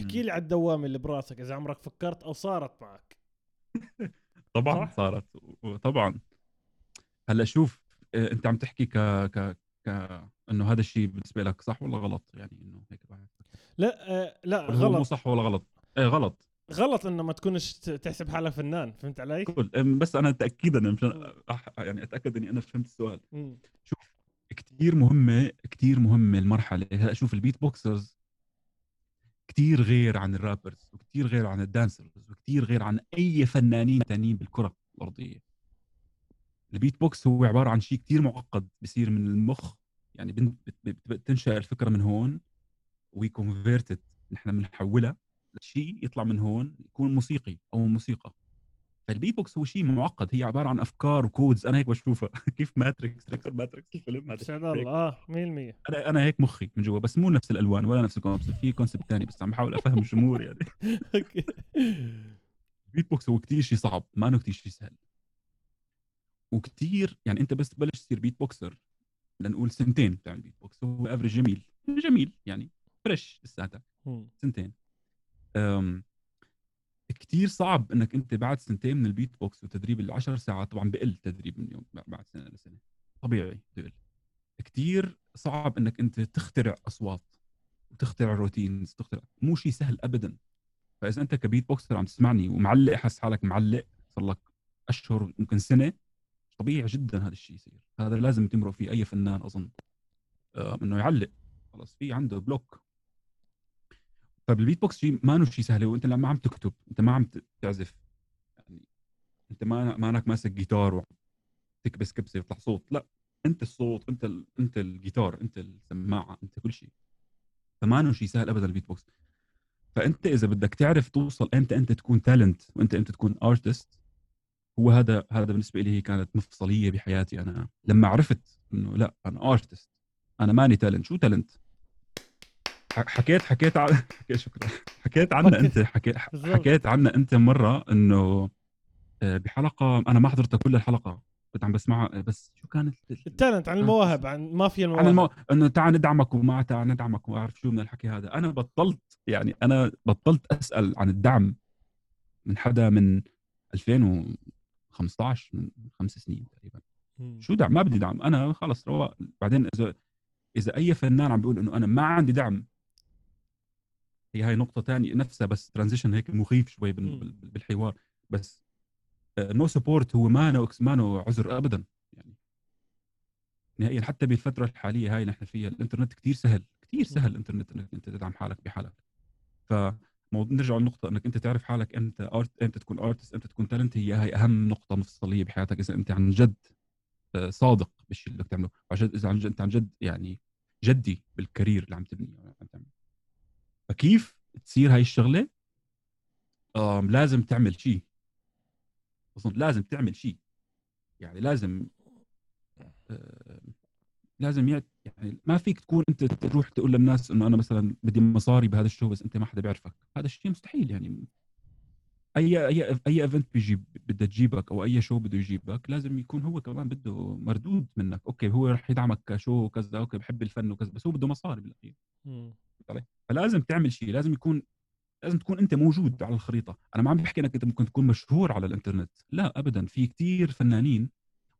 احكي. لي على الدوامة اللي براسك إذا عمرك فكرت أو صارت معك طبعا؟ صارت طبعا هلأ شوف آه، أنت عم تحكي ك ك ك إنه هذا الشيء بالنسبة لك صح ولا غلط يعني إنه هيك بعرف. لا آه لا هو مو غلط صح ولا غلط إيه غلط غلط إنه ما تكونش تحسب حالك فنان فهمت علي؟ كل بس أنا تاكيدا مشان يعني أتأكد إني أنا فهمت السؤال. مم. شوف كثير مهمه كثير مهمة المرحلة. هلا شوف البيت بوكسرز كثير غير عن ال rappers وكثير غير عن ال dancers وكثير غير عن أي فنانين ثانيين بالكرة الأرضية. البيت بوكس هو عبارة عن شيء كثير معقد بصير من المخ. يعني بتنشأ الفكرة من هون we convert it نحن بنحولها. لشيء يطلع من هون يكون موسيقي أو موسيقى. فالبيت بوكس هو شيء معقد هي عبارة عن أفكار و codes أنا هيك بشوفها. كيف Matrix تذكر Matrix الفيلم. الله آه 100% أنا أنا هيك مخي من جوا بس مو نفس الألوان ولا نفس ال concept في concept ثاني بس عم بحاول أفهم الجمهور يعني. okay. ال beatbox هو كثير شيء صعب ما إنه كثير شيء سهل. وكثير يعني أنت بس تبلش تصير beatboxer لنقول سنتين بتعمل بيت بوكس هو average جميل. جميل يعني fresh لساتك. سنتين. كتير صعب إنك أنت بعد سنتين من البيت بوكس وتدريب العشر ساعات طبعا بقل التدريب من يوم بعد سنة لسنة. طبيعي بقل. كتير صعب إنك أنت تخترع أصوات وتخترع routines تخترع مو شيء سهل ابدا. فإذا أنت ك beatboxer عم تسمعني ومعلق حس حالك معلق صار لك أشهر ممكن سنة طبيعي جدا هذا الشيء يصير. هذا لازم تمرق فيه أي فنان أظن. إنه يعلق. خلص في عنده block طيب البيت بوكس شيء ما شيء سهل وانت ما عم تكتب انت ما عم تعزف. يعني انت ما مانك ماسك جيتار وتكبس كبسة يطلع صوت لا انت الصوت انت ال... انت الجيتار انت السماعة انت كل شيء فما شيء سهل ابدا البيت بوكس فأنت إذا بدك تعرف توصل إمتى أنت تكون talent وأنت إمتى تكون artist هو هذا هذا بالنسبة لي هي كانت مفصلية بحياتي. أنا لما عرفت إنه لا أنا artist أنا ماني talent شو talent حكيت حكيت حكيت شكرا. حكيت عنا أنت. حكيت حكيت عنا أنت مرة إنه آه، بحلقة أنا ما حضرتها كل الحلقة. كنت عم بسمعها. بس شو كانت؟ التالنت عن المواهب عن مافيا المواهب عن المو... إنه تعال ندعمك وما تعال ندعمك وما أعرف شو من الحكي هذا. أنا بطلت يعني أنا بطلت أسأل عن الدعم من حدا من 2015 من خمس سنين تقريبا. شو دعم؟ ما بدي دعم. أنا خلص رواق بعدين اذا إذا أي فنان عم بيقول إنه أنا ما عندي دعم هي هاي نقطة ثانية نفسها بس transition هيك مخيف شوي بالحوار. بس no support هو مانو مانو عذر ابدا يعني. نهائيا حتى بالفترة الحالية هاي نحن فيها الإنترنت كثير سهل كثير سهل الإنترنت إنك أنت تدعم حالك بحالك. ف نرجع للنقطة إنك أنت تعرف حالك إمتى art إمتى تكون artist إمتى تكون talent هي هاي أهم نقطة مفصلية بحياتك. إذا أنت عن جد آه، صادق بالشيء اللي بدك تعمله عشان إذا عن جد أنت عن جد يعني جدي بالكارير اللي عم تبنيه عم تعمله. فكيف تصير هاي الشغلة؟ لازم تعمل شيء. اظن لازم تعمل شيء. يعني لازم لازم يعني ما فيك تكون أنت تروح تقول للناس إنه أنا مثلا بدي مصاري بهذا الشو بس أنت ما حدا بيعرفك. هذا الشيء مستحيل يعني. أي أي أي event بيجيب بدها تجيبك أو أي شو بده يجيبك لازم يكون هو كمان بده مردود منك. okay هو رح يدعمك ك show وكذا okay بحب الفن وكذا بس هو بده مصاري بالأخير. فلازم تعمل شيء لازم يكون لازم تكون أنت موجود على الخريطة. أنا ما عم بحكي إنك أنت ممكن تكون مشهور على الإنترنت لا ابدا. في كتير فنانين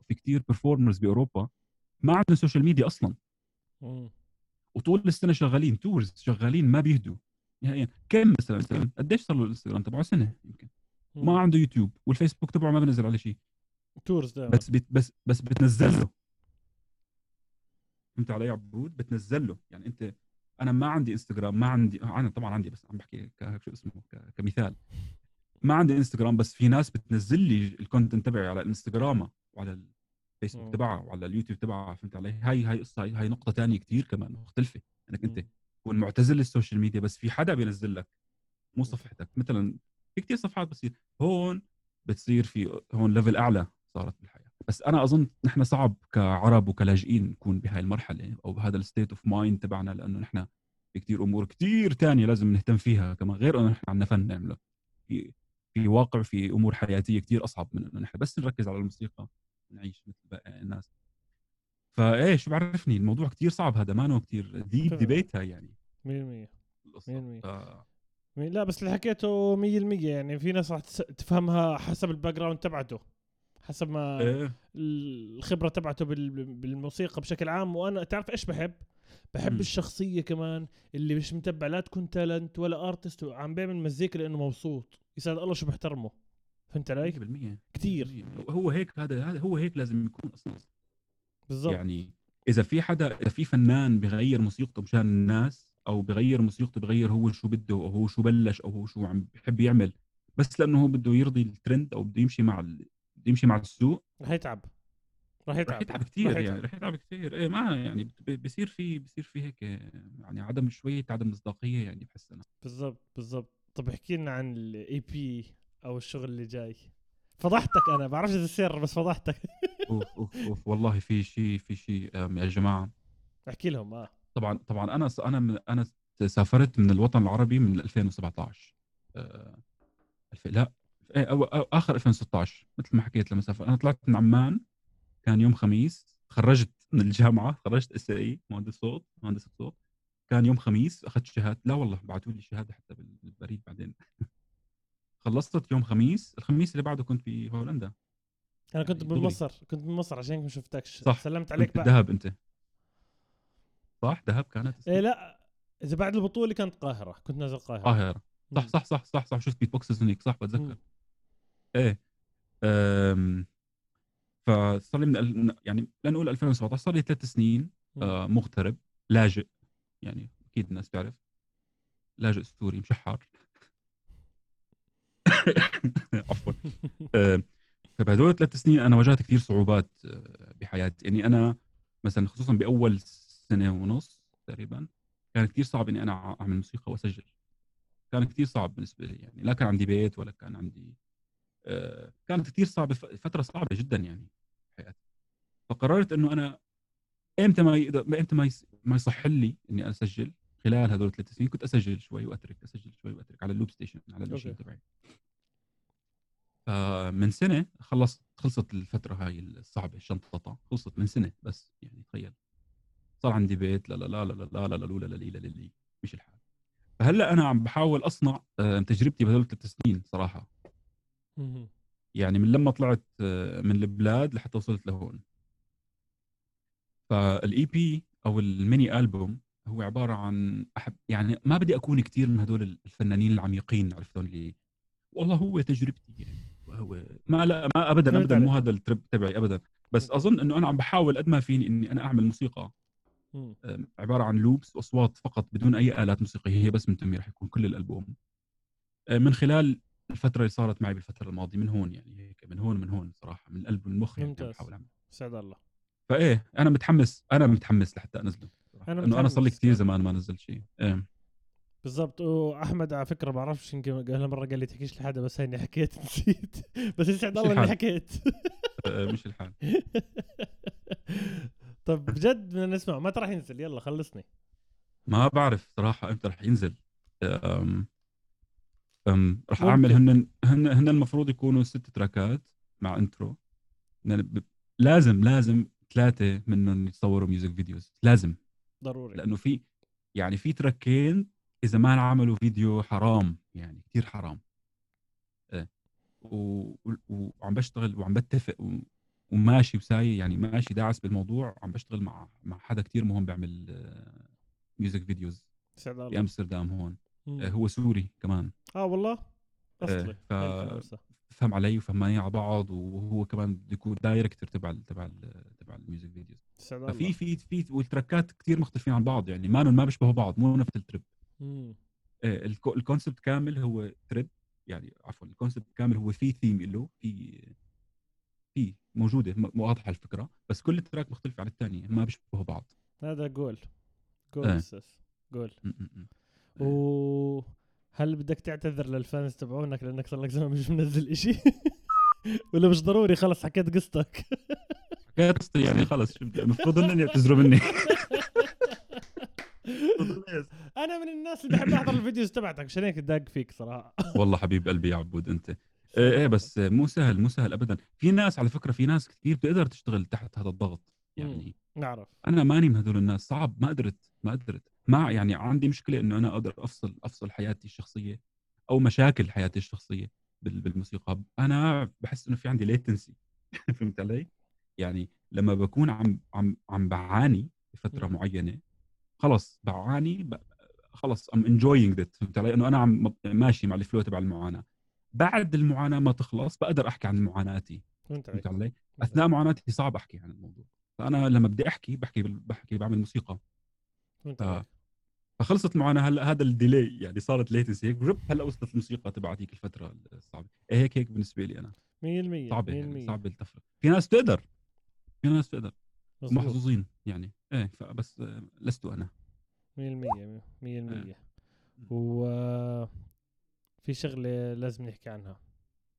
وفي كتير performers بأوروبا ما عندهم social media أصلا. وطول السنة شغالين tours شغالين ما بيهدوا يعني كم مثلا مثلا قديش صار له الانستغرام؟ تبعه سنة يمكن. ما عنده يوتيوب والفيسبوك تبعه ما بنزل عليه شيء. tours دائما. بس بت بس بس بتنزل له. فهمت علي عبود؟ بتنزل له. يعني أنت أنا ما عندي انستغرام ما عندي أنا طبعا عندي بس عم بحكي شو اسمه كمثال. ما عندي انستغرام بس في ناس بتنزل لي ال content تبعي على الانستغرام وعلى الفيسبوك تبعها وعلى اليوتيوب تبعها فهمت علي؟ هاي هاي قصة هاي نقطة ثانية كثير كمان مختلفة إنك أنت تكون معتزل لل social media بس في حدا بينزل لك مو صفحتك. مثلا في كثير صفحات بتصير هون بتصير في هون level أعلى صارت بالحياة. بس أنا أظن نحن صعب كعرب وكلاجئين نكون بهاي المرحلة أو بهذا ال state of mind تبعنا لأنه نحن في كثير أمور كثير تانية لازم نهتم فيها كمان غير إنه نحن عندنا فن نعمله في في واقع في أمور حياتية كثير أصعب من إنه نحن بس نركز على الموسيقى نعيش مثل باقي الناس. فإيه شو بعرفني؟ الموضوع كثير صعب هذا ما كثير deep debate هاي يعني. 100% 100% لا بس اللي حكيته 100% يعني في ناس راح تفهمها حسب ال background تبعته. حسب ما إيه. الخبرة تبعته بالموسيقى بشكل عام وأنا تعرف إيش بحب بحب م. الشخصية كمان اللي مش متبع لا تكون talent ولا artist وعم بيعمل مزيكا لأنه مبسوط يسعد الله شو بحترمه فهمت علي؟ 100% كثير هو هيك هذا هذا هو هيك لازم يكون أصلا بالضبط يعني إذا في حدا إذا في فنان بغير موسيقته مشان الناس أو بغير موسيقته بغير هو شو بده أو هو شو بلش أو هو شو عم بحب يعمل بس لأنه هو بده يرضي الترند أو بده يمشي مع. بده يمشي مع السوق. رح يتعب. رح يتعب. رح يتعب كثير رح يعني رح يتعب كثير إيه ما يعني بصير في بصير في هيك يعني عدم شوية عدم مصداقية يعني بحس أنا. بالضبط بالضبط. طب احكي لنا عن ال EP أو الشغل اللي جاي. فضحتك أنا بعرفش إذا السر بس فضحتك. أوف أوف أوف والله في شيء في شيء يا جماعة. احكي لهم آه. طبعا طبعا أنا أنا أنا سافرت من الوطن العربي من 2017 آه لا. أو أو آخر 2016 مثل ما حكيت لما سافر أنا طلعت من عمان كان يوم خميس تخرجت من الجامعة تخرجت اس اي مهندس صوت مهندس صوت. كان يوم خميس أخذت شهادة لا والله بعثوا لي شهادة حتى بالبريد بعدين. خلصت يوم خميس الخميس اللي بعده كنت في هولندا. أنا كنت يعني. بمصر كنت بمصر عشان ما شفتكش. صح. سلمت عليك بعد. دهب أنت. صح دهب كانت إيه لا إذا بعد البطولة كانت القاهرة كنت نازل القاهرة. القاهرة. صح. صح صح صح صح. شفت بيت بوكسز هناك صح. بتذكر. إيه أم... فصار لي من ال- يعني لنقول 2017 صار لي ثلاث سنين. آه مغترب لاجئ يعني أكيد الناس تعرف لاجئ سوري مشحر عفوا. آه، فبهدول الثلاث سنين أنا واجهت كثير صعوبات آه، بحياتي. اني أنا مثلا خصوصا بأول سنة ونص تقريبا كان كثير صعب إني أنا أعمل موسيقى وأسجل. كان كثير صعب بالنسبة لي يعني لا كان عندي بيت ولا كان عندي كانت كثير صعبه فتره صعبه جدا يعني بحياتي فقررت انه أنا إمتى ما يقدر إمتى ما. ما يصح لي اني اسجل خلال هذول الثلاث سنين كنت اسجل شوي واترك اسجل شوي واترك على ال loop station على ال machine okay. تبعي فمن سنه خلصت خلصت الفترة هاي الصعبه الشنططة خلصت من سنه بس يعني تخيل صار عندي بيت لا لا لا لا لا لا لا لا لا لا لا لا لا مش الحال فهلا أنا عم بحاول اصنع آه، تجربتي بهذول الثلاث سنين صراحة. يعني من لما طلعت آه، من البلاد لحتى وصلت لهون. فال EP أو ال mini album هو عبارة عن أحب يعني ما بدي أكون كثير من هدول الفنانين العميقين عرفتون اللي والله هو تجربتي يعني. وهو ما لا ما ابدا ابدا مو. هذا ال trip تبعي ابدا. بس. أظن إنه أنا عم بحاول قد ما فيني إني أنا أعمل موسيقى. عبارة عن loops وأصوات فقط بدون أي آلات موسيقية هي بس من تمي رح يكون كل الألبوم. آه، من خلال الفترة اللي صارت معي بالفترة الماضية من هون يعني هيك من هون من هون صراحة من القلب والمخ يعني. بحاول أعمل. سعد الله. فإيه أنا متحمس أنا متحمس لحتى أنزله أنا أنا انه أنا صار لي كثير. زمان ما نزلت شيء. إيه. بالضبط. وأحمد على فكرة ما بعرفش يمكن قال مرة قال لي تحكيش لحدا بس هيني حكيت. نسيت. بس يسعد الله إني. حكيت. آه، مش الحال. طب بجد بدنا نسمع متى راح ينزل. يلا خلصني. ما بعرف صراحة إمتى رح ينزل. أم ممكن. أعمل هن هن هن المفروض يكونوا ست tracكات مع intro ب- لازم لازم ثلاثة منهم يتصوروا music videos لازم. ضروري. لأنه في يعني في تراكين إذا ما عملوا فيديو حرام يعني كثير حرام. و- وعم بشتغل وعم بتفق و- وماشي وساي يعني ماشي داعس بالموضوع وعم بشتغل مع مع حدا كثير مهم بيعمل music videos سعد في الله أمستردام هون. هو سوري كمان. آه والله؟ أصلي. ف-. فهم علي وفهمانين على بعض وهو كمان بده يكون director تبع ال- تبع ال- تبع ال music videos ففي في في وال tracks ات كثير مختلفين عن بعض يعني ما ما بيشبهوا بعض مو نفس ال trip مم. آه، ال con- ال concept كامل هو trip يعني عفوا ال concept كامل هو في ثيم له في في موجودة واضحة الفكرة بس كل track مختلف عن الثاني ما بيشبهوا بعض. هذا جول جول. أساس جول. وهل بدك تعتذر لل fans تبعونك لأنك صار لك زمان مش منزل إشي؟ ولا مش ضروري؟ خلص حكيت قصتك. حكاية قصتي يعني خلص المفروض إنهم يعتذروا مني. أنا من الناس اللي بحب أحضر ال videos تبعتك عشان هيك داق فيك صراحة. والله حبيب قلبي يا عبود أنت. إيه إيه بس مو سهل مو سهل ابدا. في ناس على فكرة في ناس كثير بتقدر تشتغل تحت هذا الضغط. يعني نعرف. أنا ماني من هذول الناس صعب ما قدرت ما قدرت. ما يعني عندي مشكلة إنه أنا أقدر أفصل أفصل حياتي الشخصية أو مشاكل حياتي الشخصية بال- بالموسيقى. أنا بحس إنه في عندي latency فهمت علي؟ يعني لما بكون عم عم عم بعاني بفتره مم. معينة خلص بعاني. خلص I'm enjoying that فهمت علي؟ إنه أنا عم ماشي مع ال flow تبع المعاناة. بعد المعاناة ما تخلص بقدر أحكي عن معاناتي. فهمت علي؟ أثناء معاناتي صعب أحكي عن الموضوع. فأنا لما بدي أحكي بحكي بحكي بعمل موسيقى. فخلصت المعاناه هلا هذا الديلي يعني صارت ليتنسي هيك رب هلا وصلت الموسيقى تبع هذيك الفترة الصعبة. إيه هيك هيك بالنسبة لي أنا. 100% صعبة يعني 100% صعبة التفرق في ناس تقدر في ناس تقدر. مظبوط. محظوظين يعني. إيه فبس آه، لست أنا. 100% 100% و في شغلة لازم نحكي عنها.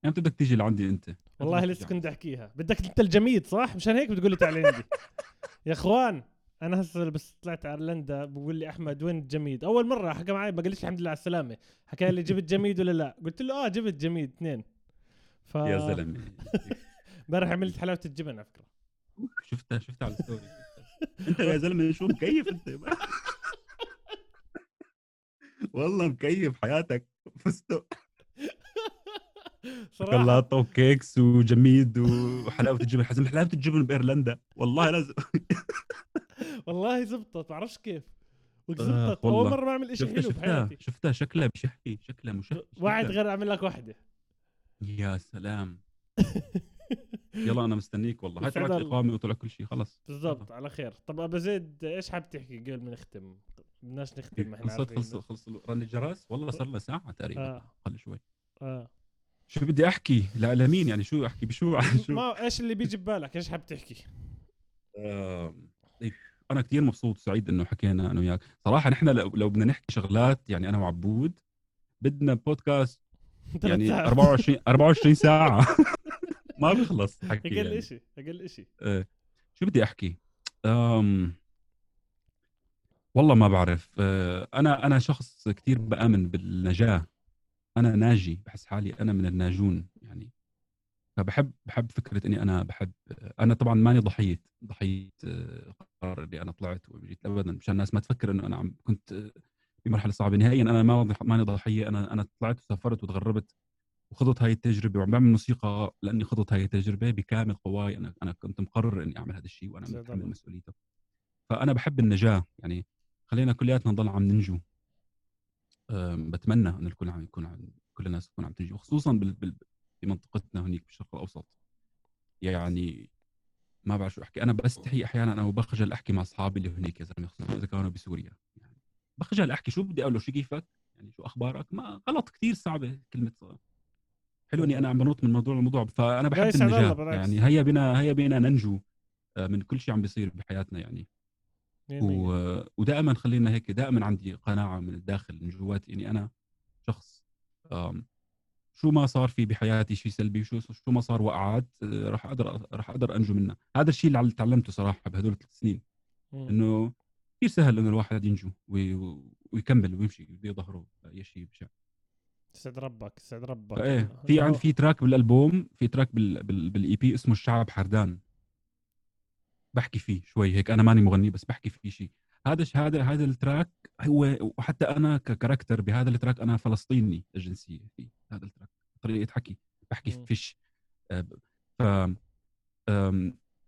أمتى بدك تيجي لعندي أنت؟ والله لسه كنت أحكيها. بدك أنت الجميد صح؟ مشان هيك بتقول لي تعال عندي. يا إخوان. أنا هسه بس طلعت على ايرلندا بقول لي أحمد وين الجميد أول مرة حكى معي ما قاليش الحمد لله على السلامة. حكى لي جبت جميد ولا لا؟ قلت له آه جبت جميد اثنين. ف يا زلمة. امبارح عملت حلاوة الجبن على فكرة. شفتها شفتها على الستوري. أنت يا زلمة شو مكيف أنت؟ والله مكيف حياتك. فستق. صراحة. شوكولاتة وكيكس وجميد وحلاوة الجبن. حزم حلاوة الجبن بأيرلندا. والله لازم. والله زبطت بعرفش كيف؟ آه، زبطت أول. مرة بعمل شفتها حلو شفتها بحياتي. شفتها شكلها بشحي شكلها مشهي واحد. غير اعمل لك واحدة. يا سلام. يلا أنا مستنيك والله. هاي طلعت. إقامة وطلع كل شيء خلص. بالضبط على خير. طب أبو زيد إيش حاب تحكي قبل ما نختم؟ بدناش نختم ما إحنا خلصت خلص خلص رن الجرس؟ والله صار لها ساعة تقريبا. آه. أقل شوي. آه. شو بدي أحكي؟ لمين يعني شو أحكي؟ بشو؟ شو؟ ما إيش اللي بيجي ببالك؟ إيش حاب تحكي؟ آم، إيه، أنا كثير مبسوط وسعيد إنه حكينا أنا وياك. صراحة نحن لو, لو بدنا نحكي شغلات يعني أنا وعبود بدنا بودكاست يعني ساعات. 24 24 ساعة. ما بيخلص حكي أقل يعني. شيء أقل شيء آه، شو بدي أحكي؟ أم... والله ما بعرف. آه، أنا أنا شخص كثير بأمن بالنجاة. أنا ناجي بحس حالي أنا من الناجون يعني. فبحب بحب فكرة إني أنا بحب أنا طبعا ماني ضحية ضحية آه، قرار اللي أنا طلعت وجيت ابدا مشان الناس ما تفكر إنه أنا عم كنت آه، في مرحلة صعبة. نهائيا أنا ما ماني ضحية. أنا أنا طلعت وسافرت وتغربت وخضت هاي التجربة وعم بعمل موسيقى لأني خضت هاي التجربة بكامل قواي. أنا أنا كنت مقرر إني أعمل هذا الشيء وأنا متحمل. مسؤوليته. فأنا بحب النجاة. يعني خلينا كلياتنا نضل عم ننجو. بتمنى انه الكل عم يكون عم كل الناس تكون عم تنجو خصوصا بال... بال... في منطقتنا هنيك بالشرق الأوسط. يعني ما بعرف شو أحكي. أنا بستحي أحيانا أنا وبخجل أحكي مع أصحابي اللي هنيك يا زلمة خصوصا إذا كانوا بسوريا. يعني بخجل أحكي شو بدي أقول له؟ شو كيفك؟ يعني شو أخبارك؟ ما غلط كثير صعبة كلمة حلو إني أنا عم بنط من موضوع لموضوع فأنا بحب النجاة. يعني هيا بنا هيا بنا ننجو آه، من كل شيء عم بيصير بحياتنا يعني. و... ودائما خلينا هيك دائما عندي قناعة من الداخل من جواتي إني أنا شخص شو ما صار في بحياتي شيء سلبي شو شو ما صار وقعات آه، راح أقدر راح أقدر أنجو منها. هذا الشيء اللي تعلمته صراحة بهدول الثلاث سنين. إنه كثير سهل إنه الواحد ينجو وي... ويكمل ويمشي بظهره اي شيء بشع يسعد ربك يسعد ربك. فايه في عندي في track بالألبوم في track بال... بال... بال EP اسمه الشعب حردان. بحكي فيه شوي هيك أنا ماني مغني بس بحكي فيه شيء. هذا هذا هذا ال track هو وحتى أنا ك character بهذا ال track أنا فلسطيني الجنسيه في هذا ال track طريقة حكي بحكي. فيش. آه، ف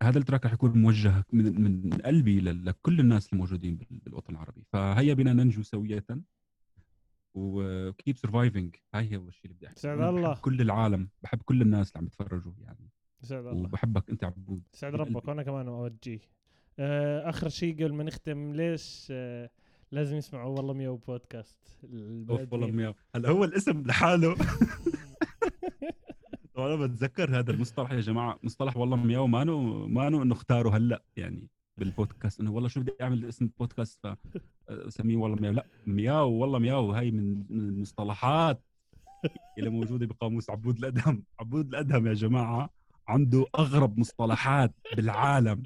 هذا ال track رح يكون موجه من من قلبي لكل الناس الموجودين بال- بالوطن العربي. فهيا بنا ننجو سوية. و keep surviving هاي هو الشيء اللي بدي احكيه سعد الله. كل العالم بحب كل الناس اللي عم يتفرجوا يعني. يسعد الله. وبحبك أنت عبود. يسعد من ربك. وأنا كمان أوجيه. آخر شيء قبل ما نختم ليش آه، لازم يسمعوا والله مياو بودكاست؟ أوف والله. مياو. هلا هو الاسم لحاله. وأنا بتذكر هذا المصطلح يا جماعة مصطلح والله مياو مانو مانو إنه اختاره هلا يعني بالبودكاست إنه والله شو بدي أعمل اسم بودكاست فسميه والله مياو. لا مياو والله مياو هاي من من المصطلحات اللي موجودة بقاموس عبود الأدهم. عبود الأدهم يا جماعة عنده أغرب مصطلحات بالعالم.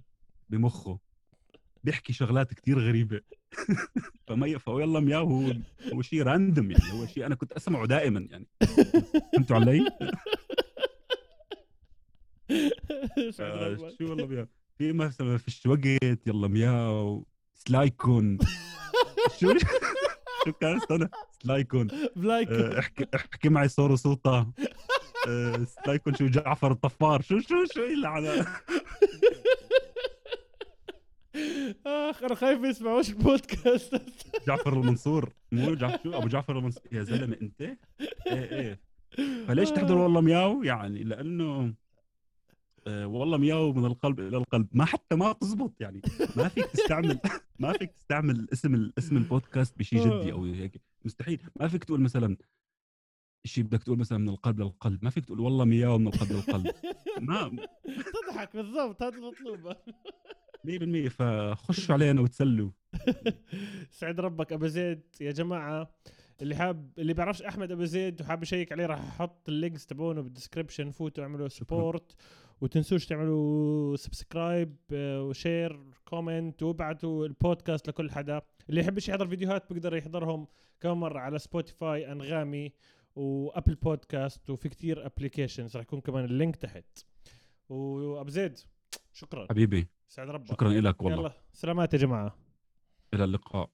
بمخه. بيحكي شغلات كتير غريبة. فما في والله مياو هو هو شيء random يعني هو شيء أنا كنت أسمعه دائما يعني. فهمتوا علي؟ آه،. شو والله مياو في مثلا فيش وقت يلا مياو سلايكون. شو؟ شو كان استنى سلايكون. آه، احكي احكي معي صورة صوتة آه، سلايكون شو جعفر الطفار. شو شو شو اللعنة آخ أنا خايف ما يسمعوش البودكاست جعفر المنصور. مو جعفر شو؟ أبو جعفر المنصور. يا زلمة أنت؟ إيه إيه. فليش تحضر والله مياو؟ يعني لأنه آه والله مياو من القلب إلى القلب. ما حتى ما تزبط يعني ما فيك تستعمل ما فيك تستعمل اسم اسم البودكاست بشيء جدي أو هيك. مستحيل. ما فيك تقول مثلا شيء بدك تقول مثلا من القلب للقلب. ما فيك تقول والله مياو من القلب للقلب. ما تضحك بالضبط هذا المطلوب. 100% فخشوا علينا وتسلوا. سعد ربك أبو زيد. يا جماعة اللي حاب اللي بيعرفش أحمد أبو زيد وحاب يشيك عليه راح أحط ال links تبعونه بال description فوتوا اعملوا support وتنسوش تعملوا subscribe و share comment وابعتوا البودكاست لكل حدا. اللي يحبش يحضر فيديوهات بيقدر يحضرهم كم مرة على Spotify أنغامي و Apple Podcast وفي كتير applications راح يكون كمان ال link تحت. وأبو زيد شكرا. حبيبي. سعد ربك. شكرا لك والله. يلا سلامات يا جماعة. إلى اللقاء.